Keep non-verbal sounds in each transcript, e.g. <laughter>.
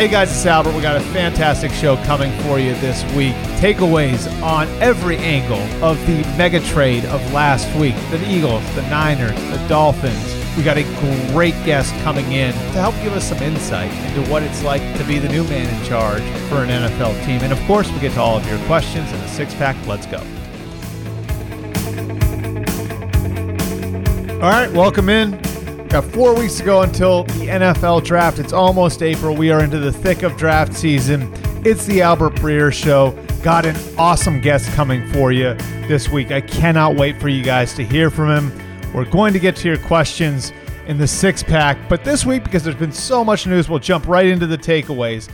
Hey guys, it's Albert. We got a fantastic show coming for you this week. Takeaways on every angle of the mega trade of last week the Eagles, the Niners, the Dolphins. We got a great guest coming in to help give us some insight into what it's like to be the new man in charge for an NFL team. And of course, we get to all of your questions in the six pack. Let's go. All right, welcome in. Got four weeks to go until the NFL draft. It's almost April. We are into the thick of draft season. It's the Albert Breer Show. Got an awesome guest coming for you this week. I cannot wait for you guys to hear from him. We're going to get to your questions in the six pack, but this week, because there's been so much news, we'll jump right into the takeaways.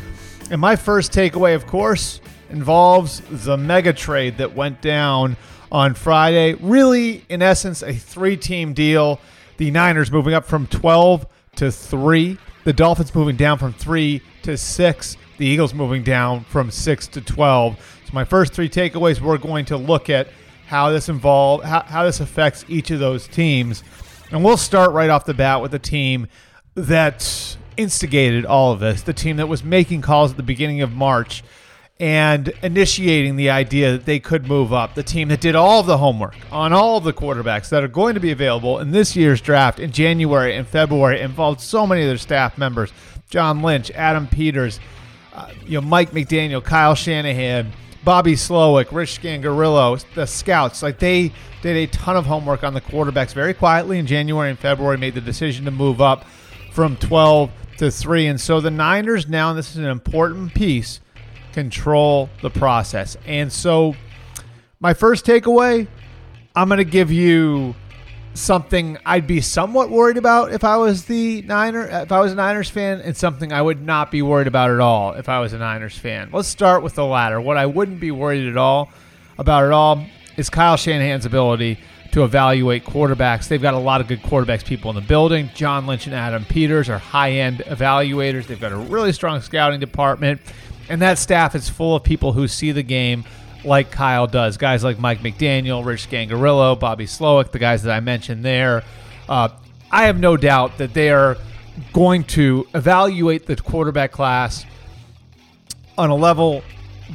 And my first takeaway, of course, involves the mega trade that went down on Friday. Really, in essence, a three team deal the Niners moving up from 12 to 3. The Dolphins moving down from 3 to 6. The Eagles moving down from 6 to 12. So my first three takeaways we're going to look at how this involve how, how this affects each of those teams. And we'll start right off the bat with the team that instigated all of this, the team that was making calls at the beginning of March and initiating the idea that they could move up. The team that did all the homework on all the quarterbacks that are going to be available in this year's draft in January and February involved so many of their staff members: John Lynch, Adam Peters, uh, you know, Mike McDaniel, Kyle Shanahan. Bobby Slowik, Rich Scangarello, the scouts, like they did a ton of homework on the quarterbacks very quietly in January and February, made the decision to move up from 12 to 3. And so the Niners now, and this is an important piece, control the process. And so, my first takeaway I'm going to give you something I'd be somewhat worried about if I was the Niner, if I was a Niners fan, and something I would not be worried about at all if I was a Niners fan. Let's start with the latter. What I wouldn't be worried at all about at all is Kyle Shanahan's ability to evaluate quarterbacks. They've got a lot of good quarterbacks people in the building. John Lynch and Adam Peters are high-end evaluators. They've got a really strong scouting department. And that staff is full of people who see the game like Kyle does. Guys like Mike McDaniel, Rich Scangarello, Bobby Slowik, the guys that I mentioned there. Uh, I have no doubt that they are going to evaluate the quarterback class on a level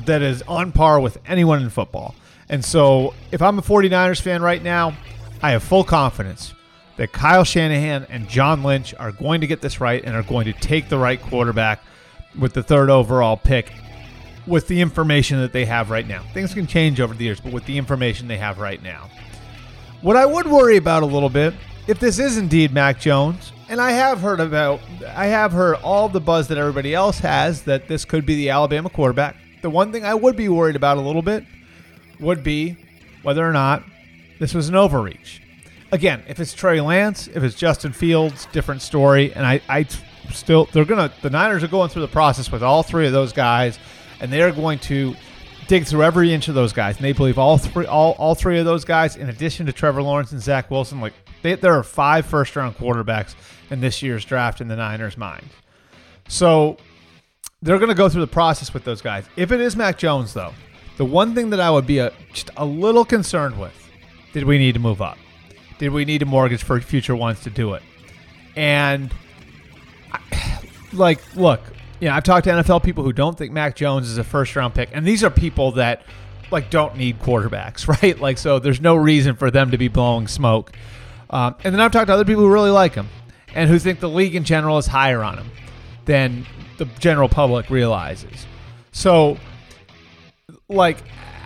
that is on par with anyone in football. And so if I'm a 49ers fan right now, I have full confidence that Kyle Shanahan and John Lynch are going to get this right and are going to take the right quarterback with the third overall pick with the information that they have right now. Things can change over the years, but with the information they have right now. What I would worry about a little bit, if this is indeed Mac Jones, and I have heard about, I have heard all the buzz that everybody else has that this could be the Alabama quarterback. The one thing I would be worried about a little bit would be whether or not this was an overreach. Again, if it's Trey Lance, if it's Justin Fields, different story. And I, I still they're gonna the Niners are going through the process with all three of those guys, and they are going to dig through every inch of those guys. And they believe all three all, all three of those guys, in addition to Trevor Lawrence and Zach Wilson, like they, there are five first round quarterbacks in this year's draft in the Niners' mind. So they're going to go through the process with those guys. If it is Mac Jones, though, the one thing that I would be a, just a little concerned with: did we need to move up? Did we need a mortgage for future ones to do it? And like, look, you know, I've talked to NFL people who don't think Mac Jones is a first round pick, and these are people that like don't need quarterbacks, <laughs> right? Like, so there's no reason for them to be blowing smoke. Um, and then I've talked to other people who really like him and who think the league in general is higher on him than the general public realizes. So, like,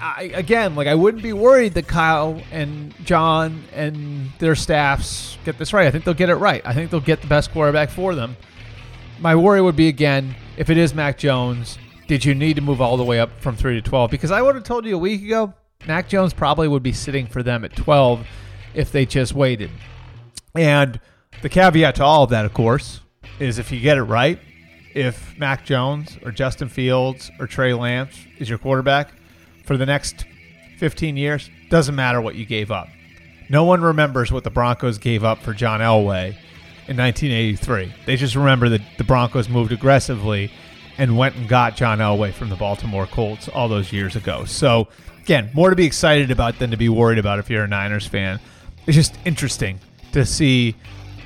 I, again, like I wouldn't be worried that Kyle and John and their staffs get this right. I think they'll get it right. I think they'll get the best quarterback for them. My worry would be again if it is Mac Jones. Did you need to move all the way up from three to twelve? Because I would have told you a week ago, Mac Jones probably would be sitting for them at twelve if they just waited. And the caveat to all of that, of course, is if you get it right, if Mac Jones or Justin Fields or Trey Lance is your quarterback for the next 15 years, doesn't matter what you gave up. No one remembers what the Broncos gave up for John Elway in 1983. They just remember that the Broncos moved aggressively and went and got John Elway from the Baltimore Colts all those years ago. So, again, more to be excited about than to be worried about if you're a Niners fan. It's just interesting to see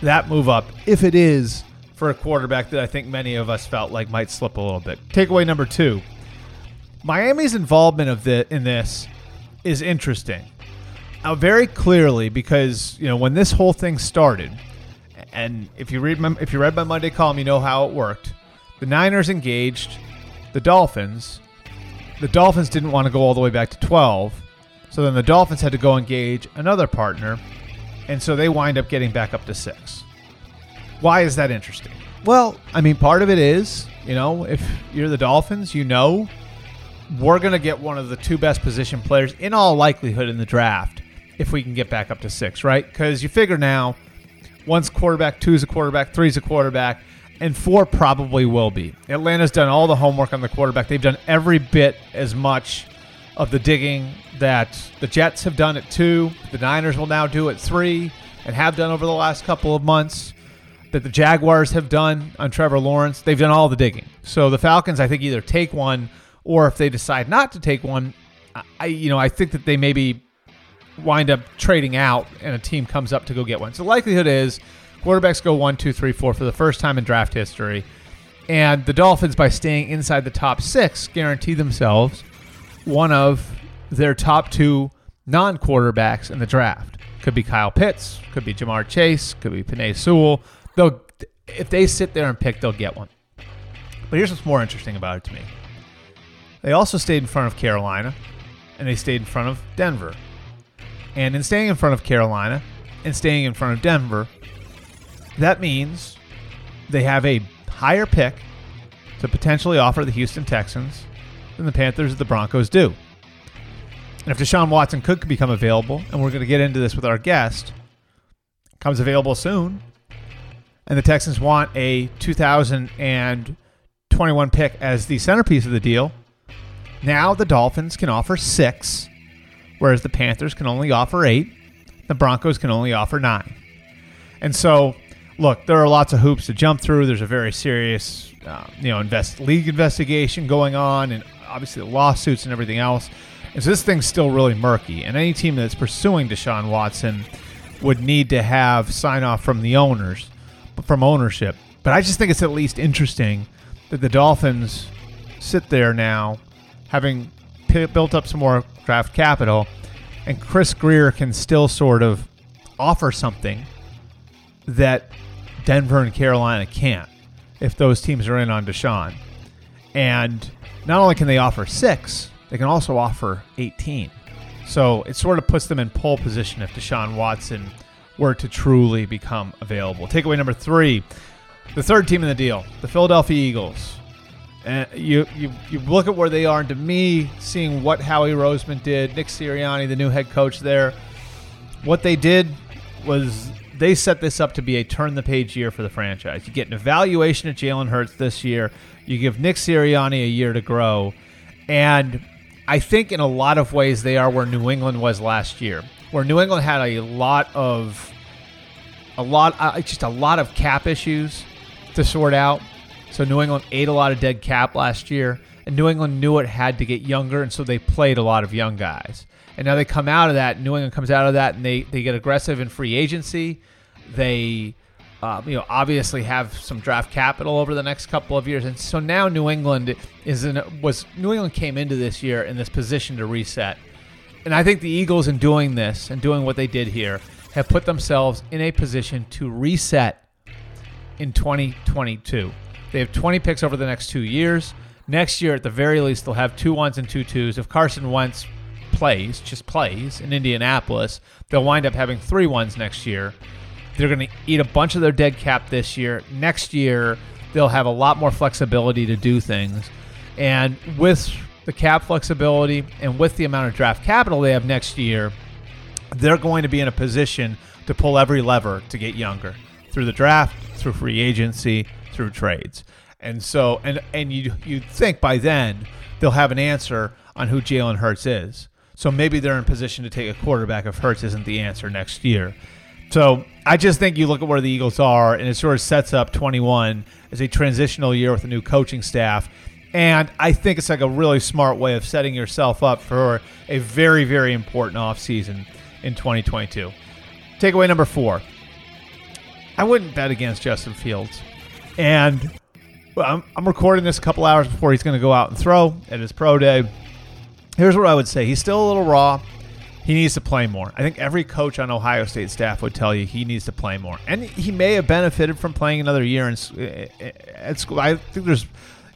that move up if it is for a quarterback that I think many of us felt like might slip a little bit. Takeaway number two Miami's involvement of the, in this is interesting. Now, very clearly, because you know when this whole thing started, and if you read my, if you read my Monday column, you know how it worked. The Niners engaged the Dolphins. The Dolphins didn't want to go all the way back to 12, so then the Dolphins had to go engage another partner, and so they wind up getting back up to six. Why is that interesting? Well, I mean, part of it is, you know, if you're the Dolphins, you know, we're going to get one of the two best position players in all likelihood in the draft if we can get back up to six, right? Because you figure now, one's quarterback, two's a quarterback, three's a quarterback, and four probably will be. Atlanta's done all the homework on the quarterback. They've done every bit as much of the digging that the Jets have done at two, the Niners will now do at three, and have done over the last couple of months. That the Jaguars have done on Trevor Lawrence. They've done all the digging. So the Falcons, I think, either take one or if they decide not to take one, I you know I think that they maybe wind up trading out and a team comes up to go get one. So the likelihood is quarterbacks go one, two, three, four for the first time in draft history. And the Dolphins, by staying inside the top six, guarantee themselves one of their top two non quarterbacks in the draft. Could be Kyle Pitts, could be Ja'Marr Chase, could be Penei Sewell. They'll, if they sit there and pick, they'll get one. But here's what's more interesting about it to me. They also stayed in front of Carolina, and they stayed in front of Denver. And in staying in front of Carolina and staying in front of Denver, that means they have a higher pick to potentially offer the Houston Texans than the Panthers or the Broncos do. And if Deshaun Watson could become available, and we're going to get into this with our guest, comes available soon, and the Texans want a 2021 pick as the centerpiece of the deal, now the Dolphins can offer six, whereas the Panthers can only offer eight. The Broncos can only offer nine. And so, look, there are lots of hoops to jump through. There's a very serious, uh, you know, invest league investigation going on, and obviously the lawsuits and everything else. And so this thing's still really murky. And any team that's pursuing Deshaun Watson would need to have sign off from the owners, from ownership. But I just think it's at least interesting that the Dolphins sit there now having p- built up some more draft capital, and Chris Grier can still sort of offer something that Denver and Carolina can't if those teams are in on Deshaun. And not only can they offer six, they can also offer 18. So it sort of puts them in pole position if Deshaun Watson were to truly become available. Takeaway number three the third team in the deal, the Philadelphia Eagles. And you, you you look at where they are, and to me, seeing what Howie Roseman did, Nick Sirianni, the new head coach there, what they did was they set this up to be a turn the page year for the franchise. You get an evaluation of Jalen Hurts this year. You give Nick Sirianni a year to grow, and I think in a lot of ways they are where New England was last year, where New England had a lot of a lot, uh, just a lot of cap issues to sort out so New England ate a lot of dead cap last year, and New England knew it had to get younger, and so they played a lot of young guys. And now they come out of that. New England comes out of that, and they they get aggressive in free agency. They, uh, you know, obviously have some draft capital over the next couple of years, and so now New England is in was New England came into this year in this position to reset. And I think the Eagles, in doing this and doing what they did here, have put themselves in a position to reset in 2022. They have 20 picks over the next two years. Next year, at the very least, they'll have two ones and two twos. If Carson Wentz plays, just plays in Indianapolis, they'll wind up having three ones next year. They're going to eat a bunch of their dead cap this year. Next year, they'll have a lot more flexibility to do things. And with the cap flexibility and with the amount of draft capital they have next year, they're going to be in a position to pull every lever to get younger through the draft, through free agency, through trades. And so, and and you you think by then they'll have an answer on who Jalen Hurts is. So maybe they're in position to take a quarterback if Hurts isn't the answer next year. So I just think you look at where the Eagles are, and it sort of sets up 21 as a transitional year with a new coaching staff. And I think it's like a really smart way of setting yourself up for a very, very important offseason in 2022. Takeaway number four I wouldn't bet against Justin Fields. And I'm, I'm recording this a couple hours before he's going to go out and throw at his pro day. Here's what I would say he's still a little raw. He needs to play more. I think every coach on Ohio State staff would tell you he needs to play more. And he may have benefited from playing another year in, eh, eh, eh, at school. I think there's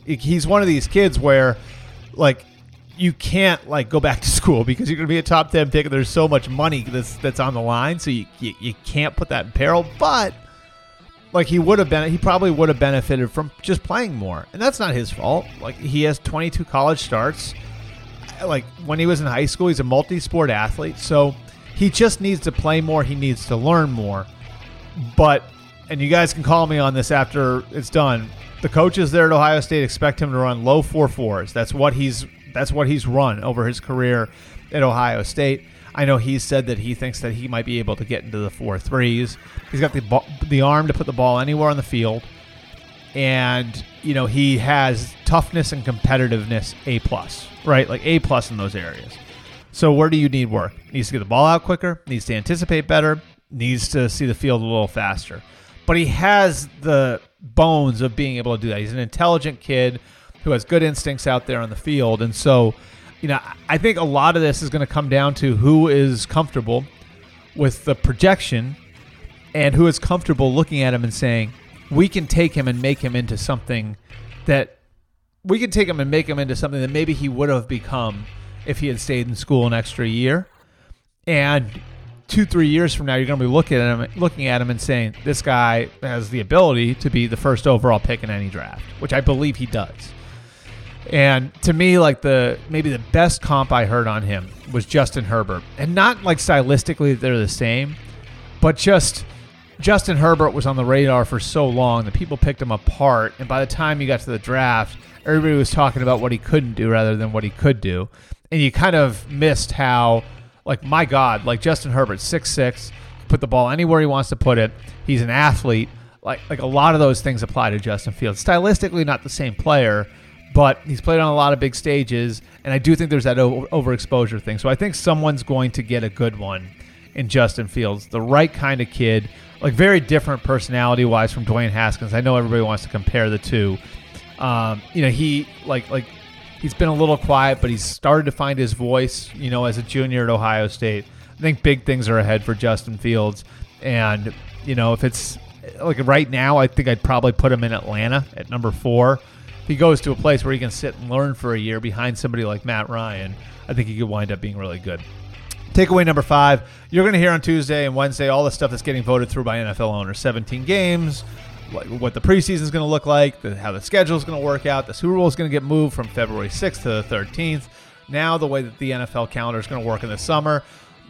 he's one of these kids where like you can't like go back to <laughs> school because you're going to be a top 10 pick and there's so much money that's that's on the line so you, you, you can't put that in peril but like he would have been he probably would have benefited from just playing more. And that's not his fault. Like he has 22 college starts. Like when he was in high school he's a multi-sport athlete. So he just needs to play more. He needs to learn more. But and you guys can call me on this after it's done. The coaches there at ohio state expect him to run low four fours. That's what he's that's what he's run over his career at ohio state I know he said that he thinks that he might be able to get into the four threes. He's got the ball, the arm to put the ball anywhere on the field, and you know he has toughness and competitiveness A plus, right? Like A plus in those areas. So where do you need work? Needs to get the ball out quicker. Needs to anticipate better. Needs to see the field a little faster. But he has the bones of being able to do that. He's an intelligent kid who has good instincts out there on the field, and so you know, I think a lot of this is going to come down to who is comfortable with the projection and who is comfortable looking at him and saying, we can take him and make him into something that we can take him and make him into something that maybe he would have become if he had stayed in school an extra year. And two, three years from now, you're going to be looking at him, looking at him, and saying this guy has the ability to be the first overall pick in any draft, which I believe he does. And to me, like the maybe the best comp I heard on him was Justin Herbert, and not like stylistically they're the same, but just Justin Herbert was on the radar for so long that people picked him apart, and by the time you got to the draft, everybody was talking about what he couldn't do rather than what he could do, and you kind of missed how, like my God, like Justin Herbert, six six, put the ball anywhere he wants to put it. He's an athlete. Like like a lot of those things apply to Justin Fields. Stylistically, not the same player but he's played on a lot of big stages, and I do think there's that overexposure thing. So I think someone's going to get a good one in Justin Fields, the right kind of kid, like very different personality wise from Dwayne Haskins. I know everybody wants to compare the two. Um, you know, he like like he's been a little quiet, but he's started to find his voice. You know, as a junior at Ohio State, I think big things are ahead for Justin Fields, and you know, if it's like right now, I think I'd probably put him in Atlanta at number four he goes to a place where he can sit and learn for a year behind somebody like Matt Ryan, I think he could wind up being really good. Takeaway number five you're going to hear on Tuesday and Wednesday all the stuff that's getting voted through by NFL owners 17 games, what the preseason is going to look like, how the schedule is going to work out. The Super Bowl is going to get moved from February 6th to the 13th. Now, the way that the NFL calendar is going to work in the summer,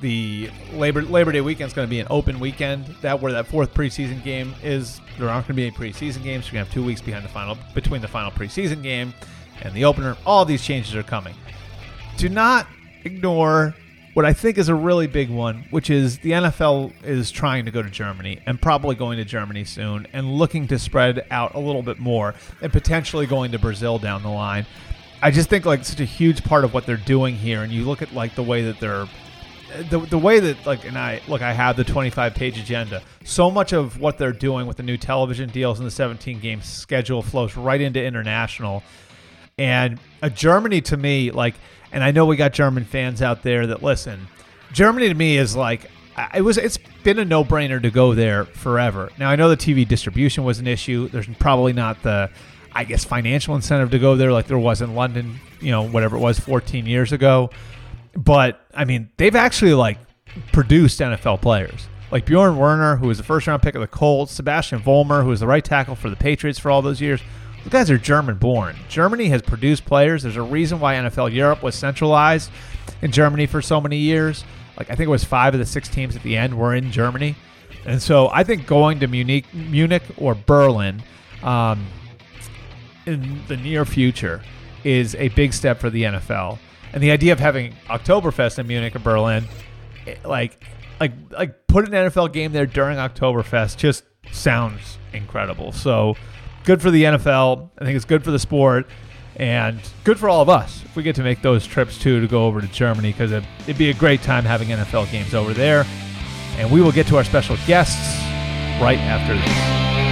the Labor Labor Day weekend is going to be an open weekend. That where that fourth preseason game is. There aren't going to be any preseason games. So you're going to have two weeks behind the final between the final preseason game and the opener. All these changes are coming. Do not ignore what I think is a really big one, which is the NFL is trying to go to Germany and probably going to Germany soon and looking to spread out a little bit more and potentially going to Brazil down the line. I just think like such a huge part of what they're doing here, and you look at like the way that they're the, the way that like and I look I have the 25 page agenda. So much of what they're doing with the new television deals and the 17 game schedule flows right into international. And a Germany to me like and I know we got German fans out there that listen Germany to me is like it was it's been a no-brainer to go there forever. Now I know the TV distribution was an issue. There's probably not the I guess financial incentive to go there like there was in London you know whatever it was 14 years ago but I mean, they've actually like produced NFL players. Like Bjorn Werner, who was the first round pick of the Colts, Sebastian Vollmer, who was the right tackle for the Patriots for all those years. Those guys are German born. Germany has produced players. There's a reason why NFL Europe was centralized in Germany for so many years. Like I think it was five of the six teams at the end were in Germany. And so I think going to Munich, Munich or Berlin, um, in the near future is a big step for the NFL. And the idea of having Oktoberfest in Munich or Berlin, like, like, like put an NFL game there during Oktoberfest just sounds incredible. So good for the NFL. I think it's good for the sport and good for all of us if we get to make those trips too to go over to Germany because it, it'd be a great time having NFL games over there. And we will get to our special guests right after this.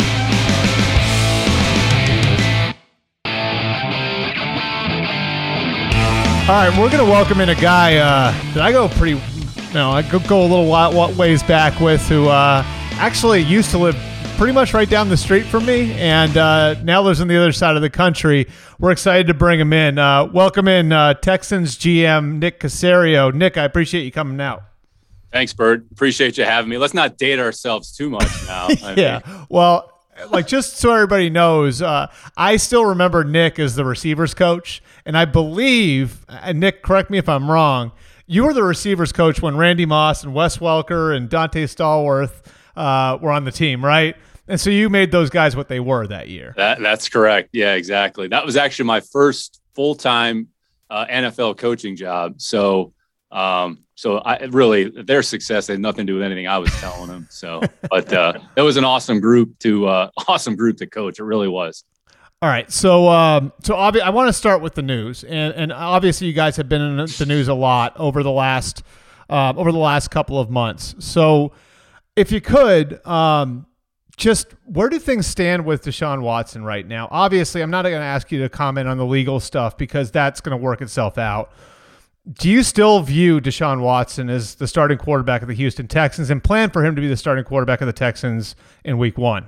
All right, we're going to welcome in a guy uh, that I go pretty, you know, I go, go a little while, ways back with, who uh, actually used to live pretty much right down the street from me, and uh, now lives on the other side of the country. We're excited to bring him in. Uh, welcome in uh, Texans GM Nick Caserio. Nick, I appreciate you coming out. Thanks, Bert. Appreciate you having me. Let's not date ourselves too much now. <laughs> yeah. Mean. Well, like just so everybody knows, uh, I still remember Nick as the receivers coach, and I believe, and Nick, correct me if I'm wrong, you were the receivers coach when Randy Moss and Wes Welker and Donté Stallworth uh, were on the team, right? And so you made those guys what they were that year. That, that's correct. Yeah, exactly. That was actually my first full time uh, NFL coaching job. So um, so I really their success had nothing to do with anything I was telling them. So, but uh, it was an awesome group to uh, <laughs> awesome group to coach. It really was. All right, so um, so obvi- I want to start with the news, and and obviously you guys have been in the news a lot over the last uh, over the last couple of months. So, if you could, um, just where do things stand with Deshaun Watson right now? Obviously, I'm not going to ask you to comment on the legal stuff because that's going to work itself out do you still view Deshaun Watson as the starting quarterback of the Houston Texans and plan for him to be the starting quarterback of the Texans in week one?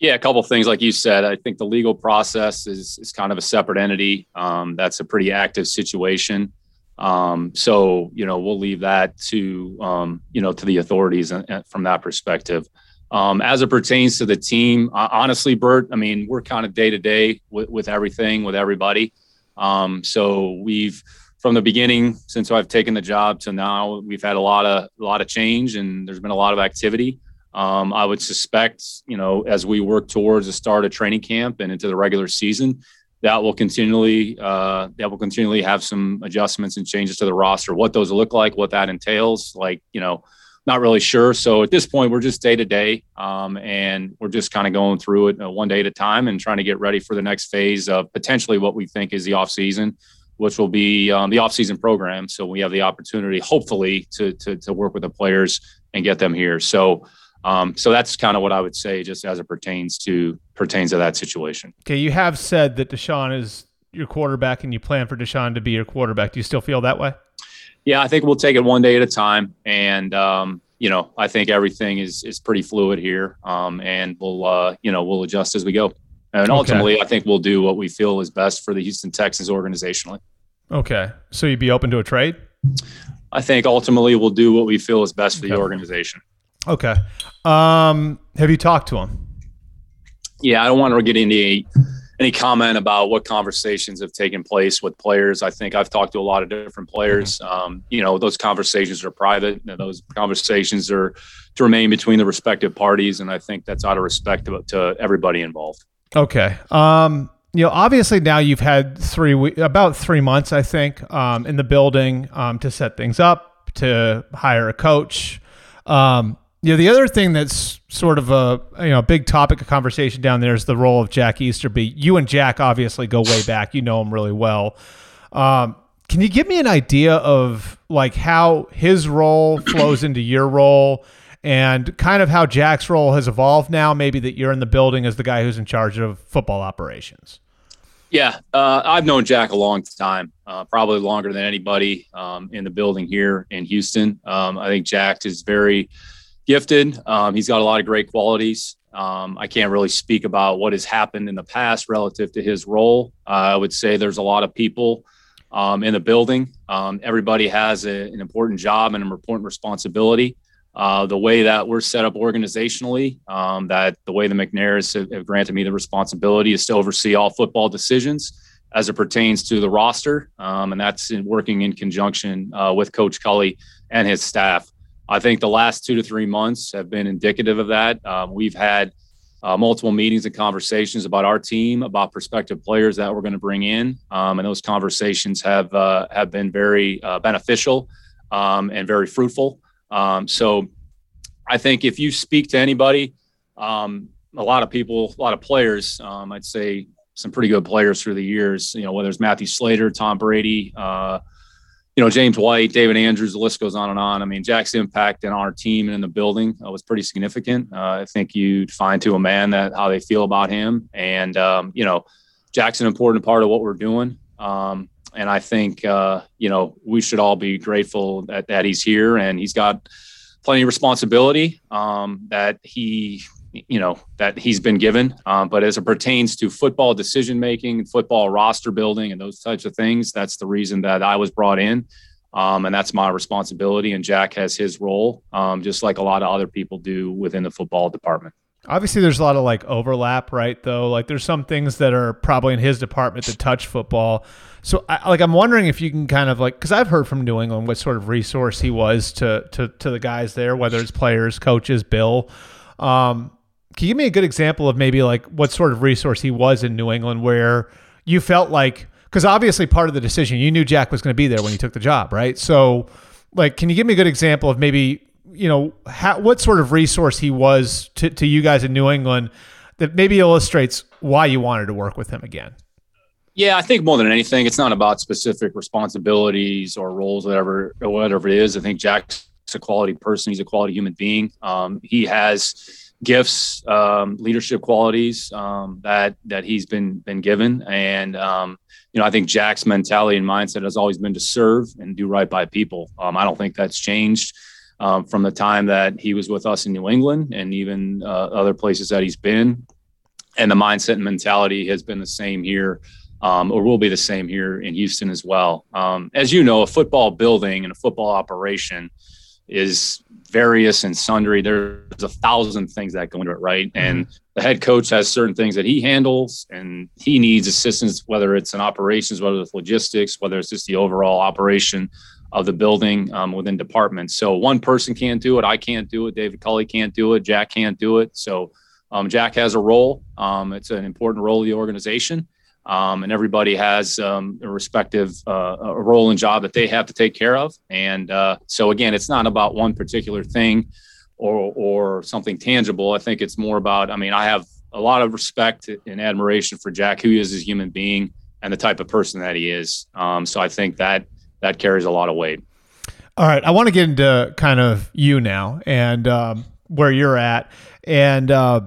Yeah, a couple things like you said. I think the legal process is is kind of a separate entity. Um, that's a pretty active situation. Um, so you know we'll leave that to um, you know to the authorities from that perspective. Um, as it pertains to the team, uh, honestly, Bert, I mean we're kind of day to day with everything with everybody. Um, so we've from the beginning since I've taken the job to now, we've had a lot of a lot of change and there's been a lot of activity. Um, I would suspect, you know, as we work towards the start of training camp and into the regular season, that will continually uh, that will continually have some adjustments and changes to the roster. What those look like, what that entails, like you know, not really sure. So at this point, we're just day to day, um, and we're just kind of going through it uh, one day at a time and trying to get ready for the next phase of potentially what we think is the off season which will be um, the offseason program. So we have the opportunity, hopefully, to, to, to work with the players and get them here. So, um, so that's kind of what I would say, just as it pertains to pertains to that situation. Okay, you have said that Deshaun is your quarterback, and you plan for Deshaun to be your quarterback. Do you still feel that way? Yeah, I think we'll take it one day at a time, and um, you know, I think everything is is pretty fluid here, um, and we'll uh, you know we'll adjust as we go. And ultimately, okay. I think we'll do what we feel is best for the Houston Texans organizationally. Okay. So you'd be open to a trade? I think ultimately we'll do what we feel is best for okay. the organization. Okay. Um, have you talked to him? Yeah, I don't want to get into any, any comment about what conversations have taken place with players. I think I've talked to a lot of different players. Mm-hmm. Um, you know, those conversations are private. Those conversations are to remain between the respective parties, and I think that's out of respect to, to everybody involved. Okay. Um, you know, obviously now you've had three we- about three months, I think, um, in the building um, to set things up, to hire a coach. Um, you know, the other thing that's sort of a you know big topic of conversation down there is the role of Jack Easterby. You and Jack obviously go way back. You know him really well. Um, can you give me an idea of like how his role <clears throat> flows into your role? and kind of how Jack's role has evolved now, maybe that you're in the building as the guy who's in charge of football operations. Yeah, uh, I've known Jack a long time, uh, probably longer than anybody um, in the building here in Houston. Um, I think Jack is very gifted. Um, he's got a lot of great qualities. Um, I can't really speak about what has happened in the past relative to his role. Uh, I would say there's a lot of people um, in the building. Um, everybody has a, an important job and an important responsibility uh, the way that we're set up organizationally, um, that the way the McNairs have, have, granted me the responsibility is to oversee all football decisions as it pertains to the roster, um, and that's in working in conjunction uh, with Coach Culley and his staff. I think the last two to three months have been indicative of that. Um, we've had uh, multiple meetings and conversations about our team, about prospective players that we're going to bring in, um, and those conversations have uh, have been very uh, beneficial um, and very fruitful. Um, so, I think if you speak to anybody, um, a lot of people, a lot of players, um, I'd say some pretty good players through the years. You know, whether it's Matthew Slater, Tom Brady. Uh, you know, James White, David Andrews, the list goes on and on. I mean, Jack's impact in our team and in the building uh, was pretty significant. Uh, I think you'd find to a man that how they feel about him. And, um, you know, Jack's an important part of what we're doing. Um, and I think, uh, you know, we should all be grateful that, that he's here and he's got plenty of responsibility um, that he you know that he's been given. Um, but as it pertains to football decision making, football roster building, and those types of things, that's the reason that I was brought in, um, and that's my responsibility. And Jack has his role, um, just like a lot of other people do within the football department. Obviously, there's a lot of like overlap, right? Though, like there's some things that are probably in his department that touch football. So, I, like, I'm wondering if you can kind of like, because I've heard from New England what sort of resource he was to to to the guys there, whether it's players, coaches, Bill. Um, can you give me a good example of maybe like what sort of resource he was in New England where you felt like because obviously part of the decision you knew Jack was going to be there when you took the job, right? So, like, can you give me a good example of maybe you know how, what sort of resource he was to, to you guys in New England that maybe illustrates why you wanted to work with him again? Yeah, I think more than anything, it's not about specific responsibilities or roles, whatever whatever it is. I think Jack's a quality person. He's a quality human being. Um, he has gifts, um, leadership qualities um, that that he's been been given, and um, you know I think Jack's mentality and mindset has always been to serve and do right by people. Um, I don't think that's changed um, from the time that he was with us in New England and even uh, other places that he's been, and the mindset and mentality has been the same here. Um, or will be the same here in Houston as well. as you know, a football building and a football operation is various and sundry. There's a thousand things that go into it, right? Mm-hmm. And the head coach has certain things that he handles, and he needs assistance, whether it's in operations, whether it's logistics, whether it's just the overall operation of the building um, within departments. So one person can't do it. I can't do it. David Culley can't do it. Jack can't do it. So um, Jack has a role. Um, it's an important role of the organization um, and everybody has um, a respective uh, a role and job that they have to take care of. And uh, so again, it's not about one particular thing or or something tangible. I think it's more about. I mean, I have a lot of respect and admiration for Jack, who he is as a human being and the type of person that he is. Um, so I think that that carries a lot of weight. All right, I want to get into kind of you now and um, where you're at, and uh,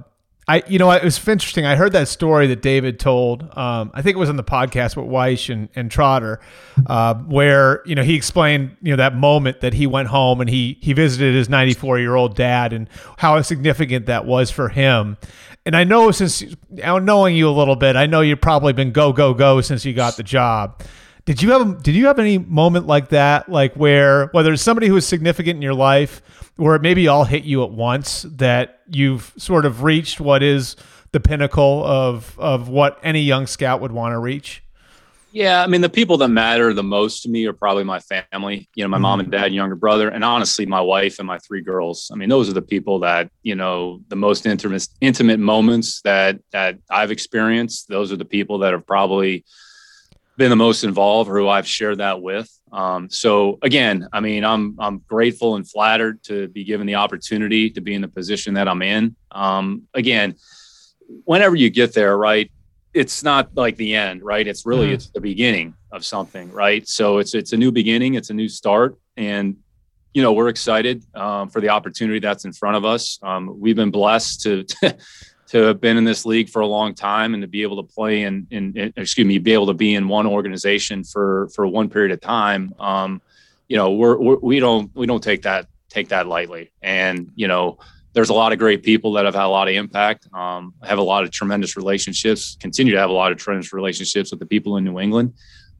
I, you know, it was interesting. I heard that story that David told. Um, I think it was on the podcast with Wyche and, and Trotter, uh, where you know he explained you know that moment that he went home and he he visited his 94 year old dad and how significant that was for him. And I know since knowing you a little bit, I know you've probably been go go go since you got the job. Did you have did you have any moment like that, like where whether it's somebody who was significant in your life? where it maybe all hit you at once that you've sort of reached what is the pinnacle of of what any young scout would want to reach? Yeah, I mean the people that matter the most to me are probably my family, you know, my mm-hmm. mom and dad, younger brother, and honestly my wife and my three girls. I mean, those are the people that, you know, the most intimate intimate moments that that I've experienced. Those are the people that have probably been the most involved or who I've shared that with. Um, so again, I mean, I'm I'm grateful and flattered to be given the opportunity to be in the position that I'm in. Um, again, whenever you get there, right, it's not like the end, right? It's really mm-hmm. it's the beginning of something, right? So it's it's a new beginning, it's a new start, and you know we're excited um, for the opportunity that's in front of us. Um, we've been blessed to <laughs> to have been in this league for a long time and to be able to play in, in, in excuse me, be able to be in one organization for for one period of time. Um, you know, we're, we're we don't we don't take that take that lightly. And you know, there's a lot of great people that have had a lot of impact. Um, have a lot of tremendous relationships. Continue to have a lot of tremendous relationships with the people in New England.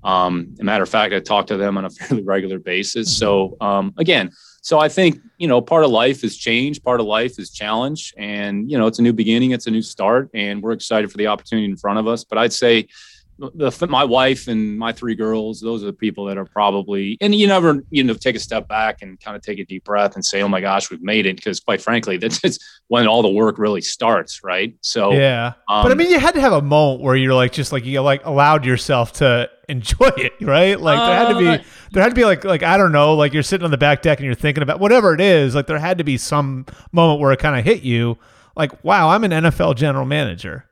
Um, a matter of fact, I talk to them on a <laughs> fairly regular basis. So um, again, so I think you know part of life is change, part of life is challenge, and you know it's a new beginning, it's a new start, and we're excited for the opportunity in front of us. But I'd say, the my wife and my three girls, those are the people that are probably, and you never, you know, take a step back and kind of take a deep breath and say, "Oh my gosh, we've made it," because quite frankly, <laughs> that's when all the work really starts, right? So yeah, um, but I mean, you had to have a moment where you're like, just like you like allowed yourself to enjoy it, <laughs> right? Like there had to be, uh, there had to be like, like I don't know, like you're sitting on the back deck and you're thinking about whatever it is. Like there had to be some moment where it kind of hit you, like, wow, I'm an NFL general manager.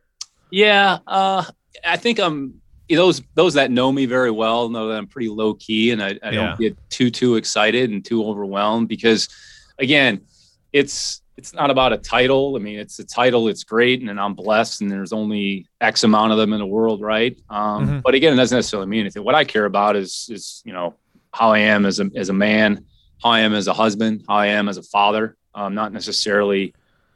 Yeah, uh, I think I'm those those that know me very well know that I'm pretty low key and I, I yeah. don't get too too excited and too overwhelmed because again, it's it's not about a title. I mean, it's a title, it's great, and I'm blessed, and there's only X amount of them in the world, right? Um, mm-hmm. But again, it doesn't necessarily mean anything. What I care about is is you know how I am as a as a man, how I am as a husband, how I am as a father. Um, not necessarily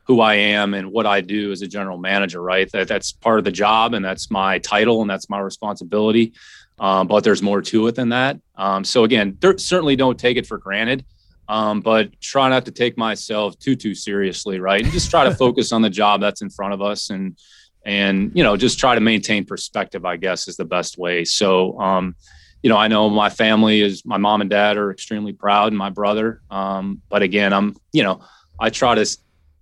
who I am and what I do as a general manager, right? That that's part of the job and that's my title and that's my responsibility. Um, but there's more to it than that. Um, so again, certainly don't take it for granted, um, but try not to take myself too too seriously, right? And just try to <laughs> focus on the job that's in front of us and and you know just try to maintain perspective. I guess is the best way. So. Um, you know, I know my family is my mom and dad are extremely proud, and my brother. Um, but again, I'm, you know, I try to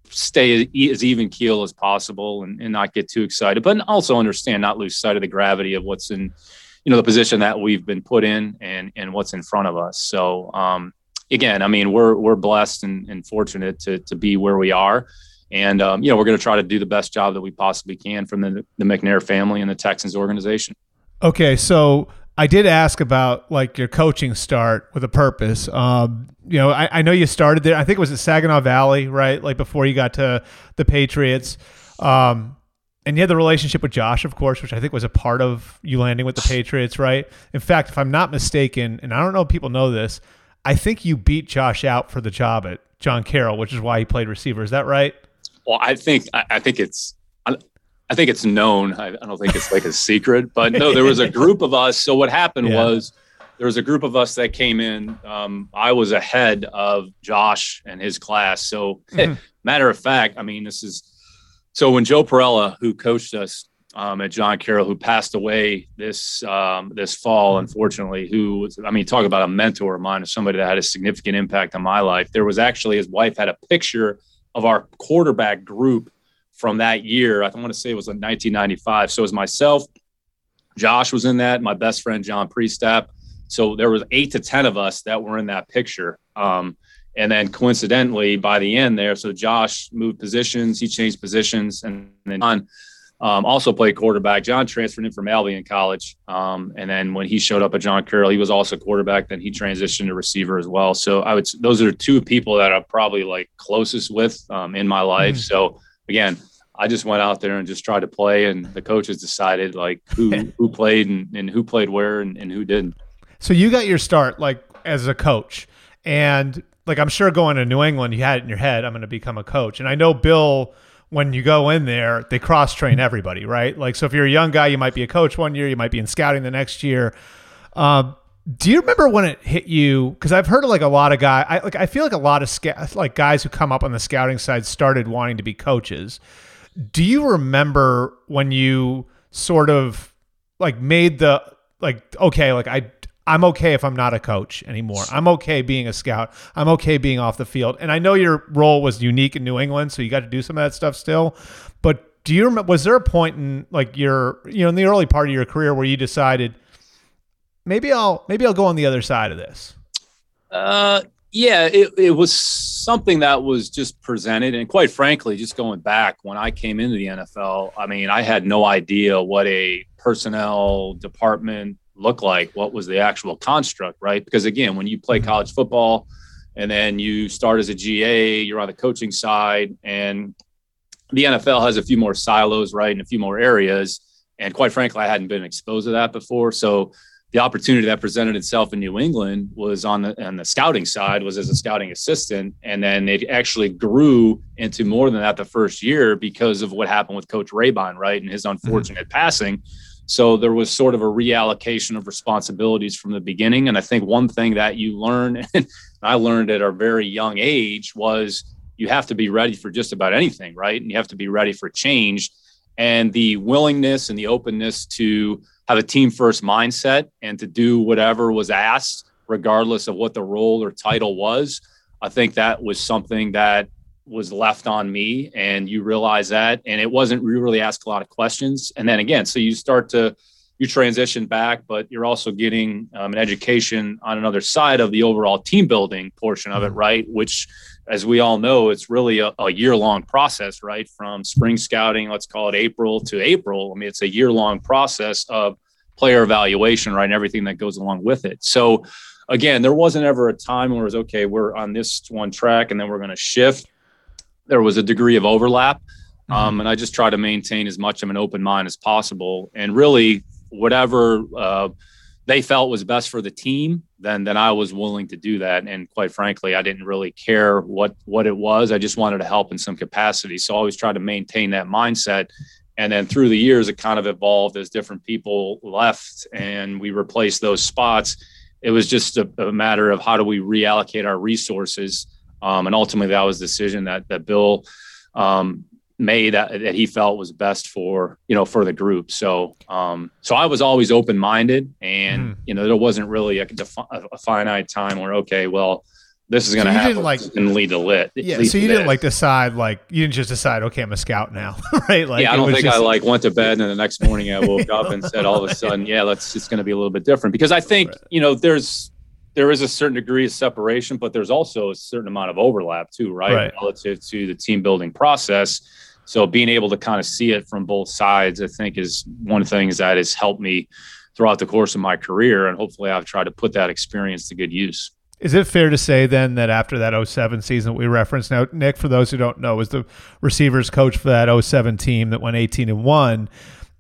stay as even keel as possible and, and not get too excited, but also understand, not lose sight of the gravity of what's in, you know, the position that we've been put in and, and what's in front of us. So, um, again, I mean, we're, we're blessed and, and fortunate to, to be where we are. And, um, you know, we're going to try to do the best job that we possibly can from the, the McNair family and the Texans organization. Okay. So I did ask about like your coaching start with a purpose. Um, you know, I, I, know you started there. I think it was at Saginaw Valley, right? Like before you got to the Patriots. Um, and you had the relationship with Josh, of course, which I think was a part of you landing with the Patriots, right? In fact, if I'm not mistaken, and I don't know if people know this, I think you beat Josh out for the job at John Carroll, which is why he played receiver. Is that right? Well, I think I think it's I think it's known. I, I, don't think it's like a secret, but no, there was a group of us. So what happened <laughs> yeah. was there was a group of us that came in. Um, I was ahead of Josh and his class. So mm-hmm. <laughs> matter of fact, I mean, this is so when Joe Perella, who coached us um, at John Carroll, who passed away this um, this fall, mm-hmm. unfortunately, who was, I mean, talk about a mentor of mine, somebody that had a significant impact on my life. There was actually his wife had a picture of our quarterback group from that year. I want to say it was in 1995. So it was myself, Josh was in that, my best friend John Priestap. So there was eight to ten of us that were in that picture. Um, and then coincidentally, by the end there, so Josh moved positions, he changed positions, and then John um, also played quarterback. John transferred in from Albion College, um, and then when he showed up at John Carroll, he was also quarterback. Then he transitioned to receiver as well. So I would those are two people that I'm probably like closest with um, in my life. Mm-hmm. So again, I just went out there and just tried to play, and the coaches decided like who <laughs> who played and, and who played where and, and who didn't. So you got your start like as a coach, and like I'm sure going to New England, you had it in your head, I'm going to become a coach. And I know Bill, when you go in there, they cross train everybody, right? Like, so if you're a young guy, you might be a coach one year, you might be in scouting the next year. Um, do you remember when it hit you? Because I've heard of like a lot of guys, I like I feel like a lot of sc- like guys who come up on the scouting side started wanting to be coaches. Do you remember when you sort of like made the like okay, like I I'm okay if I'm not a coach anymore. I'm okay being a scout. I'm okay being off the field. And I know your role was unique in New England, so you got to do some of that stuff still. But do you remember? Was there a point in like your you know in the early part of your career where you decided maybe I'll maybe I'll go on the other side of this? Uh, yeah, it, it was something that was just presented. And quite frankly, just going back when I came into the NFL, I mean, I had no idea what a personnel department looked like, what was the actual construct, right? Because again, when you play mm-hmm. college football and then you start as a GA, you're on the coaching side, and the NFL has a few more silos, right, and a few more areas. And quite frankly, I hadn't been exposed to that before. So the opportunity that presented itself in New England was on the on the scouting side was as a scouting assistant, and then it actually grew into more than that the first year because of what happened with Coach Rehbein, right, and his mm-hmm. unfortunate mm-hmm. passing. So there was sort of a reallocation of responsibilities from the beginning, and I think one thing that you learn, <laughs> and I learned at a very young age, was you have to be ready for just about anything, right, and you have to be ready for change, and the willingness and the openness to have a team first mindset and to do whatever was asked, regardless of what the role or title was. I think that was something that was left on me and you realize that and it wasn't you really asked a lot of questions. And then again so you start to you transition back but you're also getting um, an education on another side of the overall team building portion of it mm-hmm. right? Which as we all know it's really a, a year long process right? From spring scouting let's call it april to april. I mean it's a year long process of player evaluation right? And everything that goes along with it. So again there wasn't ever a time where it was okay we're on this one track and then we're going to shift there was a degree of overlap. Mm-hmm. Um, and I just try to maintain as much of an open mind as possible. And really, whatever uh, they felt was best for the team, then then I was willing to do that. And quite frankly, I didn't really care what what it was. I just wanted to help in some capacity. So I always tried to maintain that mindset. And then through the years, it kind of evolved as different people left and we replaced those spots. It was just a, a matter of how do we reallocate our resources um, and ultimately, that was the decision that that Bill um, made that, that he felt was best for you know for the group. So um, so I was always open minded, and mm. you know there wasn't really a, defi- a finite time where okay, well this is going to so happen like, and lead to lit. Yeah, so you didn't like decide like you didn't just decide okay I'm a scout now, <laughs> right? Like yeah, I don't think just... I like went to bed and the next morning I woke up and said all of a <laughs> sudden yeah, let's it's going to be a little bit different because I think right. you know there's there is a certain degree of separation, but there's also a certain amount of overlap too, right? right? Relative to the team building process. So being able to kind of see it from both sides, I think, is one of the things that has helped me throughout the course of my career. And hopefully I've tried to put that experience to good use. Is it fair to say then that after that 07 season we referenced now, Nick, for those who don't know, was the receivers coach for that 07 team that went 18 and 1.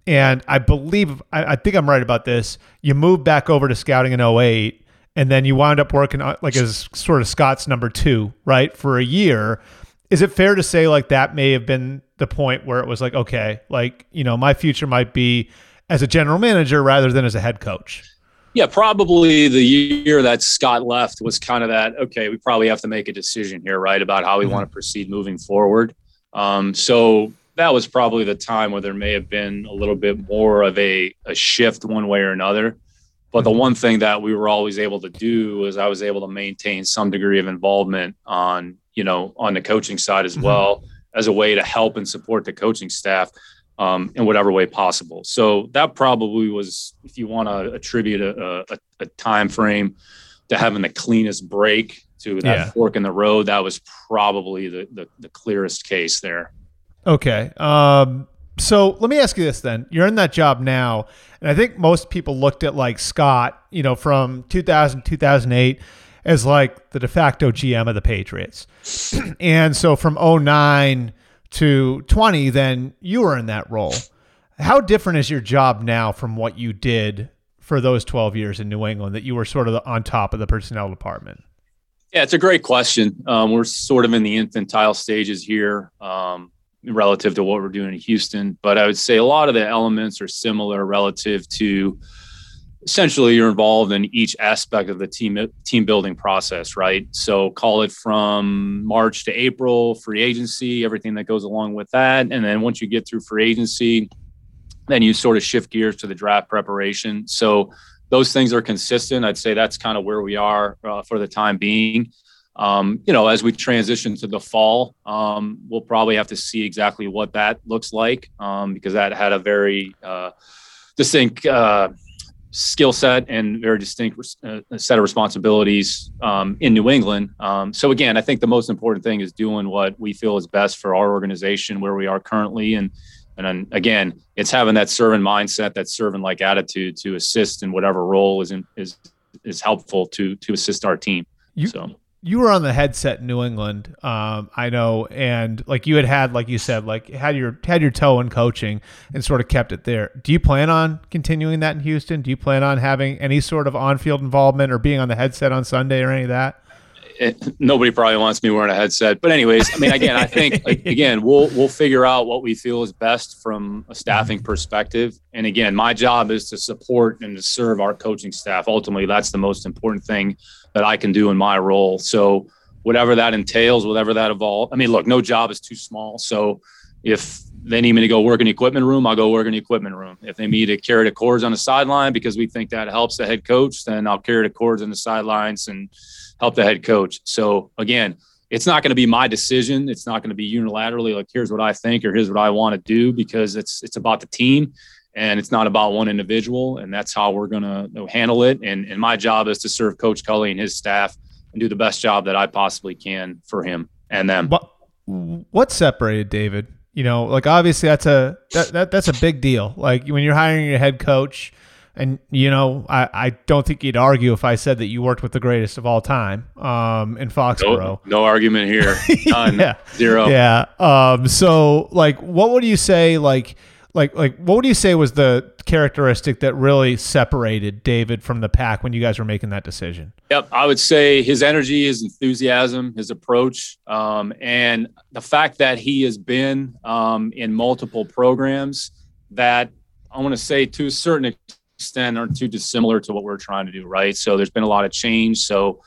And I believe, I, I think I'm right about this. You moved back over to scouting in 08 and then you wound up working like as sort of Scott's number two, right, for a year. Is it fair to say like that may have been the point where it was like, okay, like you know, my future might be as a general manager rather than as a head coach? Yeah, probably the year that Scott left was kind of that. Okay, we probably have to make a decision here, right, about how we mm-hmm. want to proceed moving forward. Um, so that was probably the time where there may have been a little bit more of a, a shift one way or another. But the one thing that we were always able to do is I was able to maintain some degree of involvement on, you know, on the coaching side as mm-hmm. well as a way to help and support the coaching staff um, in whatever way possible. So that probably was, if you want to attribute a, a, a, time frame to having the cleanest break to that yeah. fork in the road, that was probably the, the, the clearest case there. Okay. Um, so let me ask you this then. You're in that job now, and I think most people looked at like Scott, you know, from 2000 2008 as like the de facto GM of the Patriots. <clears throat> and so from 09 to 20 then you were in that role. How different is your job now from what you did for those 12 years in New England that you were sort of on top of the personnel department? Yeah, it's a great question. Um, we're sort of in the infantile stages here. Um, relative to what we're doing in Houston. But I would say a lot of the elements are similar relative to essentially you're involved in each aspect of the team team building process, right? So call it from March to April, free agency, everything that goes along with that, and then once you get through free agency, then you sort of shift gears to the draft preparation. So those things are consistent. I'd say that's kind of where we are uh, for the time being um, you know, as we transition to the fall, um, we'll probably have to see exactly what that looks like um, because that had a very uh, distinct uh, skill set and very distinct uh, set of responsibilities um, in New England. Um, so again, I think the most important thing is doing what we feel is best for our organization where we are currently, and and then again, it's having that servant mindset, that servant like attitude to assist in whatever role is in, is is helpful to to assist our team. You, so you were on the headset in New England, um, I know, and like you had had, like you said, like had your had your toe in coaching and sort of kept it there. Do you plan on continuing that in Houston? Do you plan on having any sort of on field involvement or being on the headset on Sunday or any of that? It, nobody probably wants me wearing a headset, but anyways, I mean, again, I think <laughs> again we'll we'll figure out what we feel is best from a staffing perspective. And again, my job is to support and to serve our coaching staff. Ultimately, that's the most important thing that I can do in my role. So whatever that entails, whatever that evolves. I mean, look, no job is too small. So if they need me to go work in the equipment room, I'll go work in the equipment room. If they need to carry the cords on the sideline because we think that helps the head coach, then I'll carry the cords on the sidelines and help the head coach. So again, it's not going to be my decision. It's not going to be unilaterally like here's what I think or here's what I want to do because it's it's about the team and it's not about one individual. And that's how we're going to handle it. And, and my job is to serve Coach Culley and his staff and do the best job that I possibly can for him and them. What what separated David you know, like obviously that's a that, that that's a big deal. Like when you're hiring your head coach, and you know, I, I don't think you'd argue if I said that you worked with the greatest of all time um, in Foxborough. No, no argument here. <laughs> None. yeah. Zero. Yeah. Um, so like, what would you say? Like, like like what would you say was the characteristic that really separated David from the pack when you guys were making that decision? Yep, I would say his energy, his enthusiasm, his approach, um, and the fact that he has been um, in multiple programs that I want to say to a certain extent aren't too dissimilar to what we're trying to do, right? So there's been a lot of change. So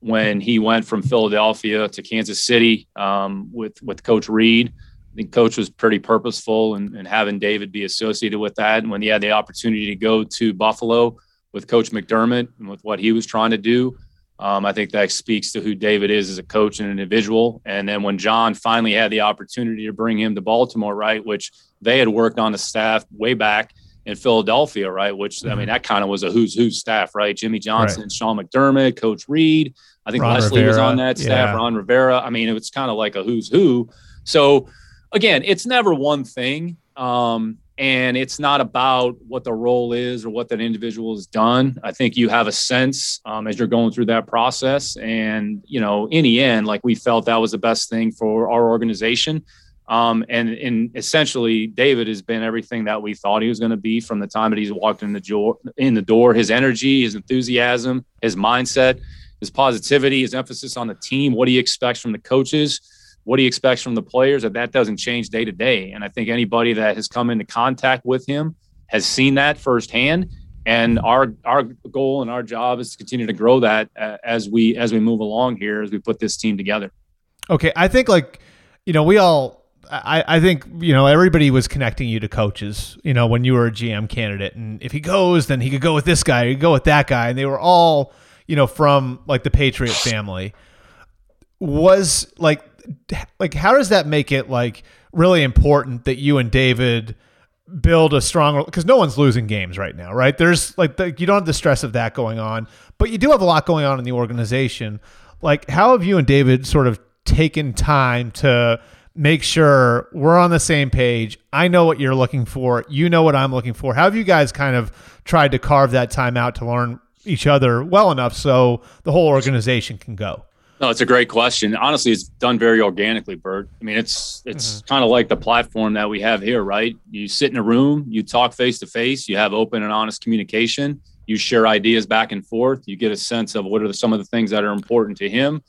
when he went from Philadelphia to Kansas City um, with with Coach Reid I think coach was pretty purposeful and in, in, having David be associated with that. And when he had the opportunity to go to Buffalo with Coach McDermott and with what he was trying to do, um, I think that speaks to who David is as a coach and an individual. And then when John finally had the opportunity to bring him to Baltimore, right, which they had worked on the staff way back in Philadelphia, right, which mm-hmm. I mean mm-hmm. that kind of was a who's who staff, right? Jimmy Johnson, right. Sean McDermott, Coach Reid. I think Ron Leslie Rivera. was on that staff. Yeah. Ron Rivera. I mean, it was kind of like a who's who. So again, it's never one thing. Um, and it's not about what the role is or what that individual has done. I think you have a sense um, as you're going through that process. And, you know, in the end, like we felt that was the best thing for our organization. Um, and, and essentially, David has been everything that we thought he was going to be from the time that he's walked in the door. In the door, his energy, his enthusiasm, his mindset, his positivity, his emphasis on the team, what he expects from the coaches what he expects from the players, that that doesn't change day to day. And I think anybody that has come into contact with him has seen that firsthand. And our our goal and our job is to continue to grow that uh, as we as we move along here as we put this team together. Okay, I think like you know we all I, I think you know everybody was connecting you to coaches. You know when you were a GM candidate, and if he goes, then he could go with this guy, he could go with that guy, and they were all you know from like the Patriot family. Was like like how does that make it like really important that you and David build a strong because no one's losing games right now, right? There's like the, you don't have the stress of that going on, but you do have a lot going on in the organization. Like how have you and David sort of taken time to make sure we're on the same page? I know what you're looking for, you know what I'm looking for. How have you guys kind of tried to carve that time out to learn each other well enough so the whole organization can go? No, it's a great question. Honestly, it's done very organically, Bert. I mean, it's it's mm-hmm. kind of like the platform that we have here, right? You sit in a room, you talk face to face, you have open and honest communication, you share ideas back and forth, you get a sense of what are some of the things that are important to him.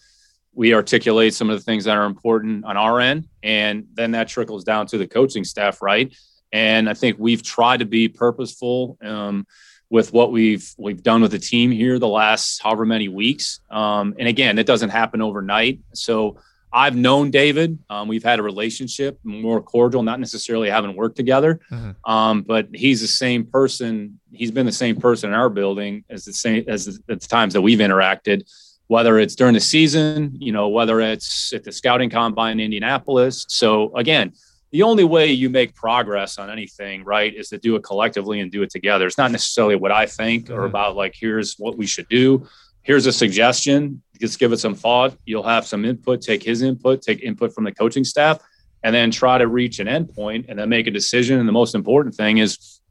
We articulate some of the things that are important on our end, and then that trickles down to the coaching staff, right? And I think we've tried to be purposeful. Um, with what we've we've done with the team here the last however many weeks. Um, and again, it doesn't happen overnight. So I've known David. Um, we've had a relationship, more cordial, not necessarily having worked together. Mm-hmm. Um, but he's the same person. He's been the same person in our building as the same as the, the times that we've interacted. Whether it's during the season, you know, whether it's at the scouting combine in Indianapolis. So again, the only way you make progress on anything, right, is to do it collectively and do it together. It's not necessarily what I think or mm-hmm. about like, here's what we should do. Here's a suggestion. Just give it some thought. You'll have some input, take his input, take input from the coaching staff, and then try to reach an endpoint and then make a decision. And the most important thing is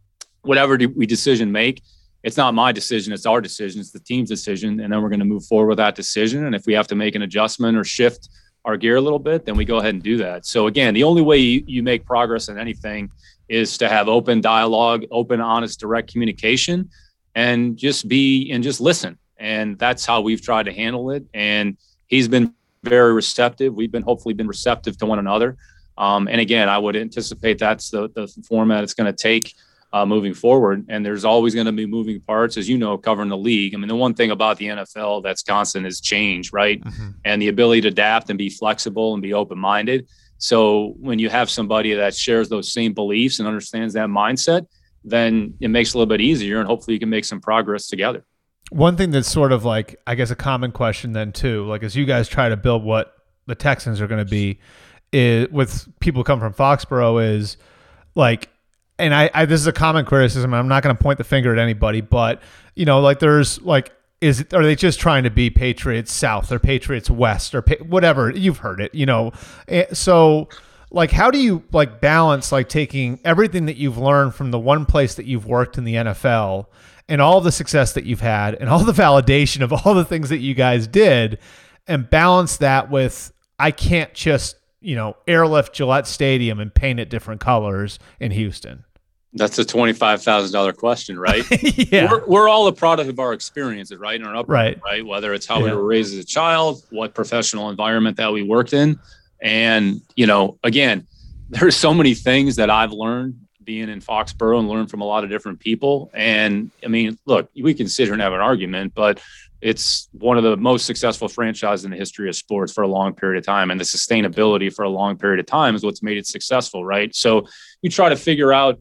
whatever we decision make, it's not my decision, it's our decision, it's the team's decision. And then we're going to move forward with that decision. And if we have to make an adjustment or shift our gear a little bit, then we go ahead and do that. So again, the only way you, you make progress in anything is to have open dialogue, open, honest, direct communication, and just be and just listen. And that's how we've tried to handle it. And he's been very receptive. We've been hopefully been receptive to one another. Um, and again, I would anticipate that's the, the format it's going to take uh, moving forward. And there's always going to be moving parts, as you know, covering the league. I mean, the one thing about the NFL that's constant is change, right? Mm-hmm. And the ability to adapt and be flexible and be open minded. So when you have somebody that shares those same beliefs and understands that mindset, then it makes it a little bit easier and hopefully you can make some progress together. One thing that's sort of like, I guess, a common question then too, like as you guys try to build what the Texans are going to be, is with people who come from Foxborough is like, and I, I this is a common criticism. I'm not going to point the finger at anybody, but you know, like there's like is are they just trying to be Patriots South or Patriots West or whatever? You've heard it, you know. Eh, so like how do you like balance like taking everything that you've learned from the one place that you've worked in the NFL and all the success that you've had and all the validation of all the things that you guys did and balance that with I can't just, you know, airlift Gillette Stadium and paint it different colors in Houston. That's a twenty-five thousand dollar question, right? <laughs> yeah, we're, we're, all a product of our experiences, right? In our upbringing, right? Right. Whether it's how yeah. we were raised as a child, what professional environment that we worked in, and you know, again, <laughs> there's so many things that I've learned being in Foxborough and learned from a lot of different people. And I mean, look, we can sit here and have an argument, but it's one of the most successful franchises in the history of sports for a long period of time. And the sustainability for a long period of time is what's made it successful, right? So you try to figure out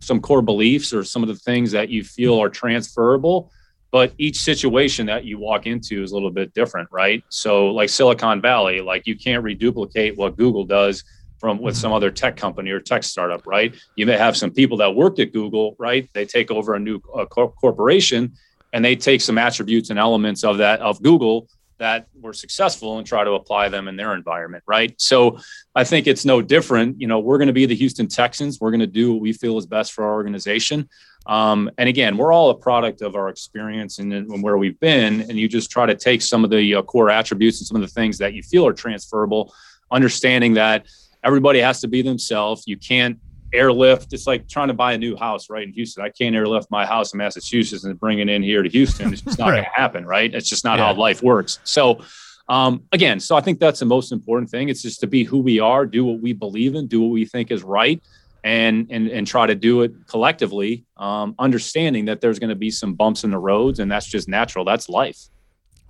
some core beliefs or some of the things that you feel are transferable. But each situation that you walk into is a little bit different, right? So, like Silicon Valley, like you can't reduplicate what Google does from with some other tech company or tech startup, right? You may have some people that worked at Google, right? They take over a new uh, corporation and they take some attributes and elements of that of Google that were successful and try to apply them in their environment, right? So I think it's no different. You know, we're going to be the Houston Texans. We're going to do what we feel is best for our organization. Um, and again, we're all a product of our experience and, and, where we've been. And you just try to take some of the uh, core attributes and some of the things that you feel are transferable, understanding that everybody has to be themselves. You can't airlift. It's like trying to buy a new house, right? In Houston, I can't airlift my house in Massachusetts and bring it in here to Houston. It's just not right. going to happen, right? It's just not yeah. how life works. So, um, again, so I think that's the most important thing. It's just to be who we are, do what we believe in, do what we think is right, and and and try to do it collectively, um, understanding that there's going to be some bumps in the roads, and that's just natural. That's life.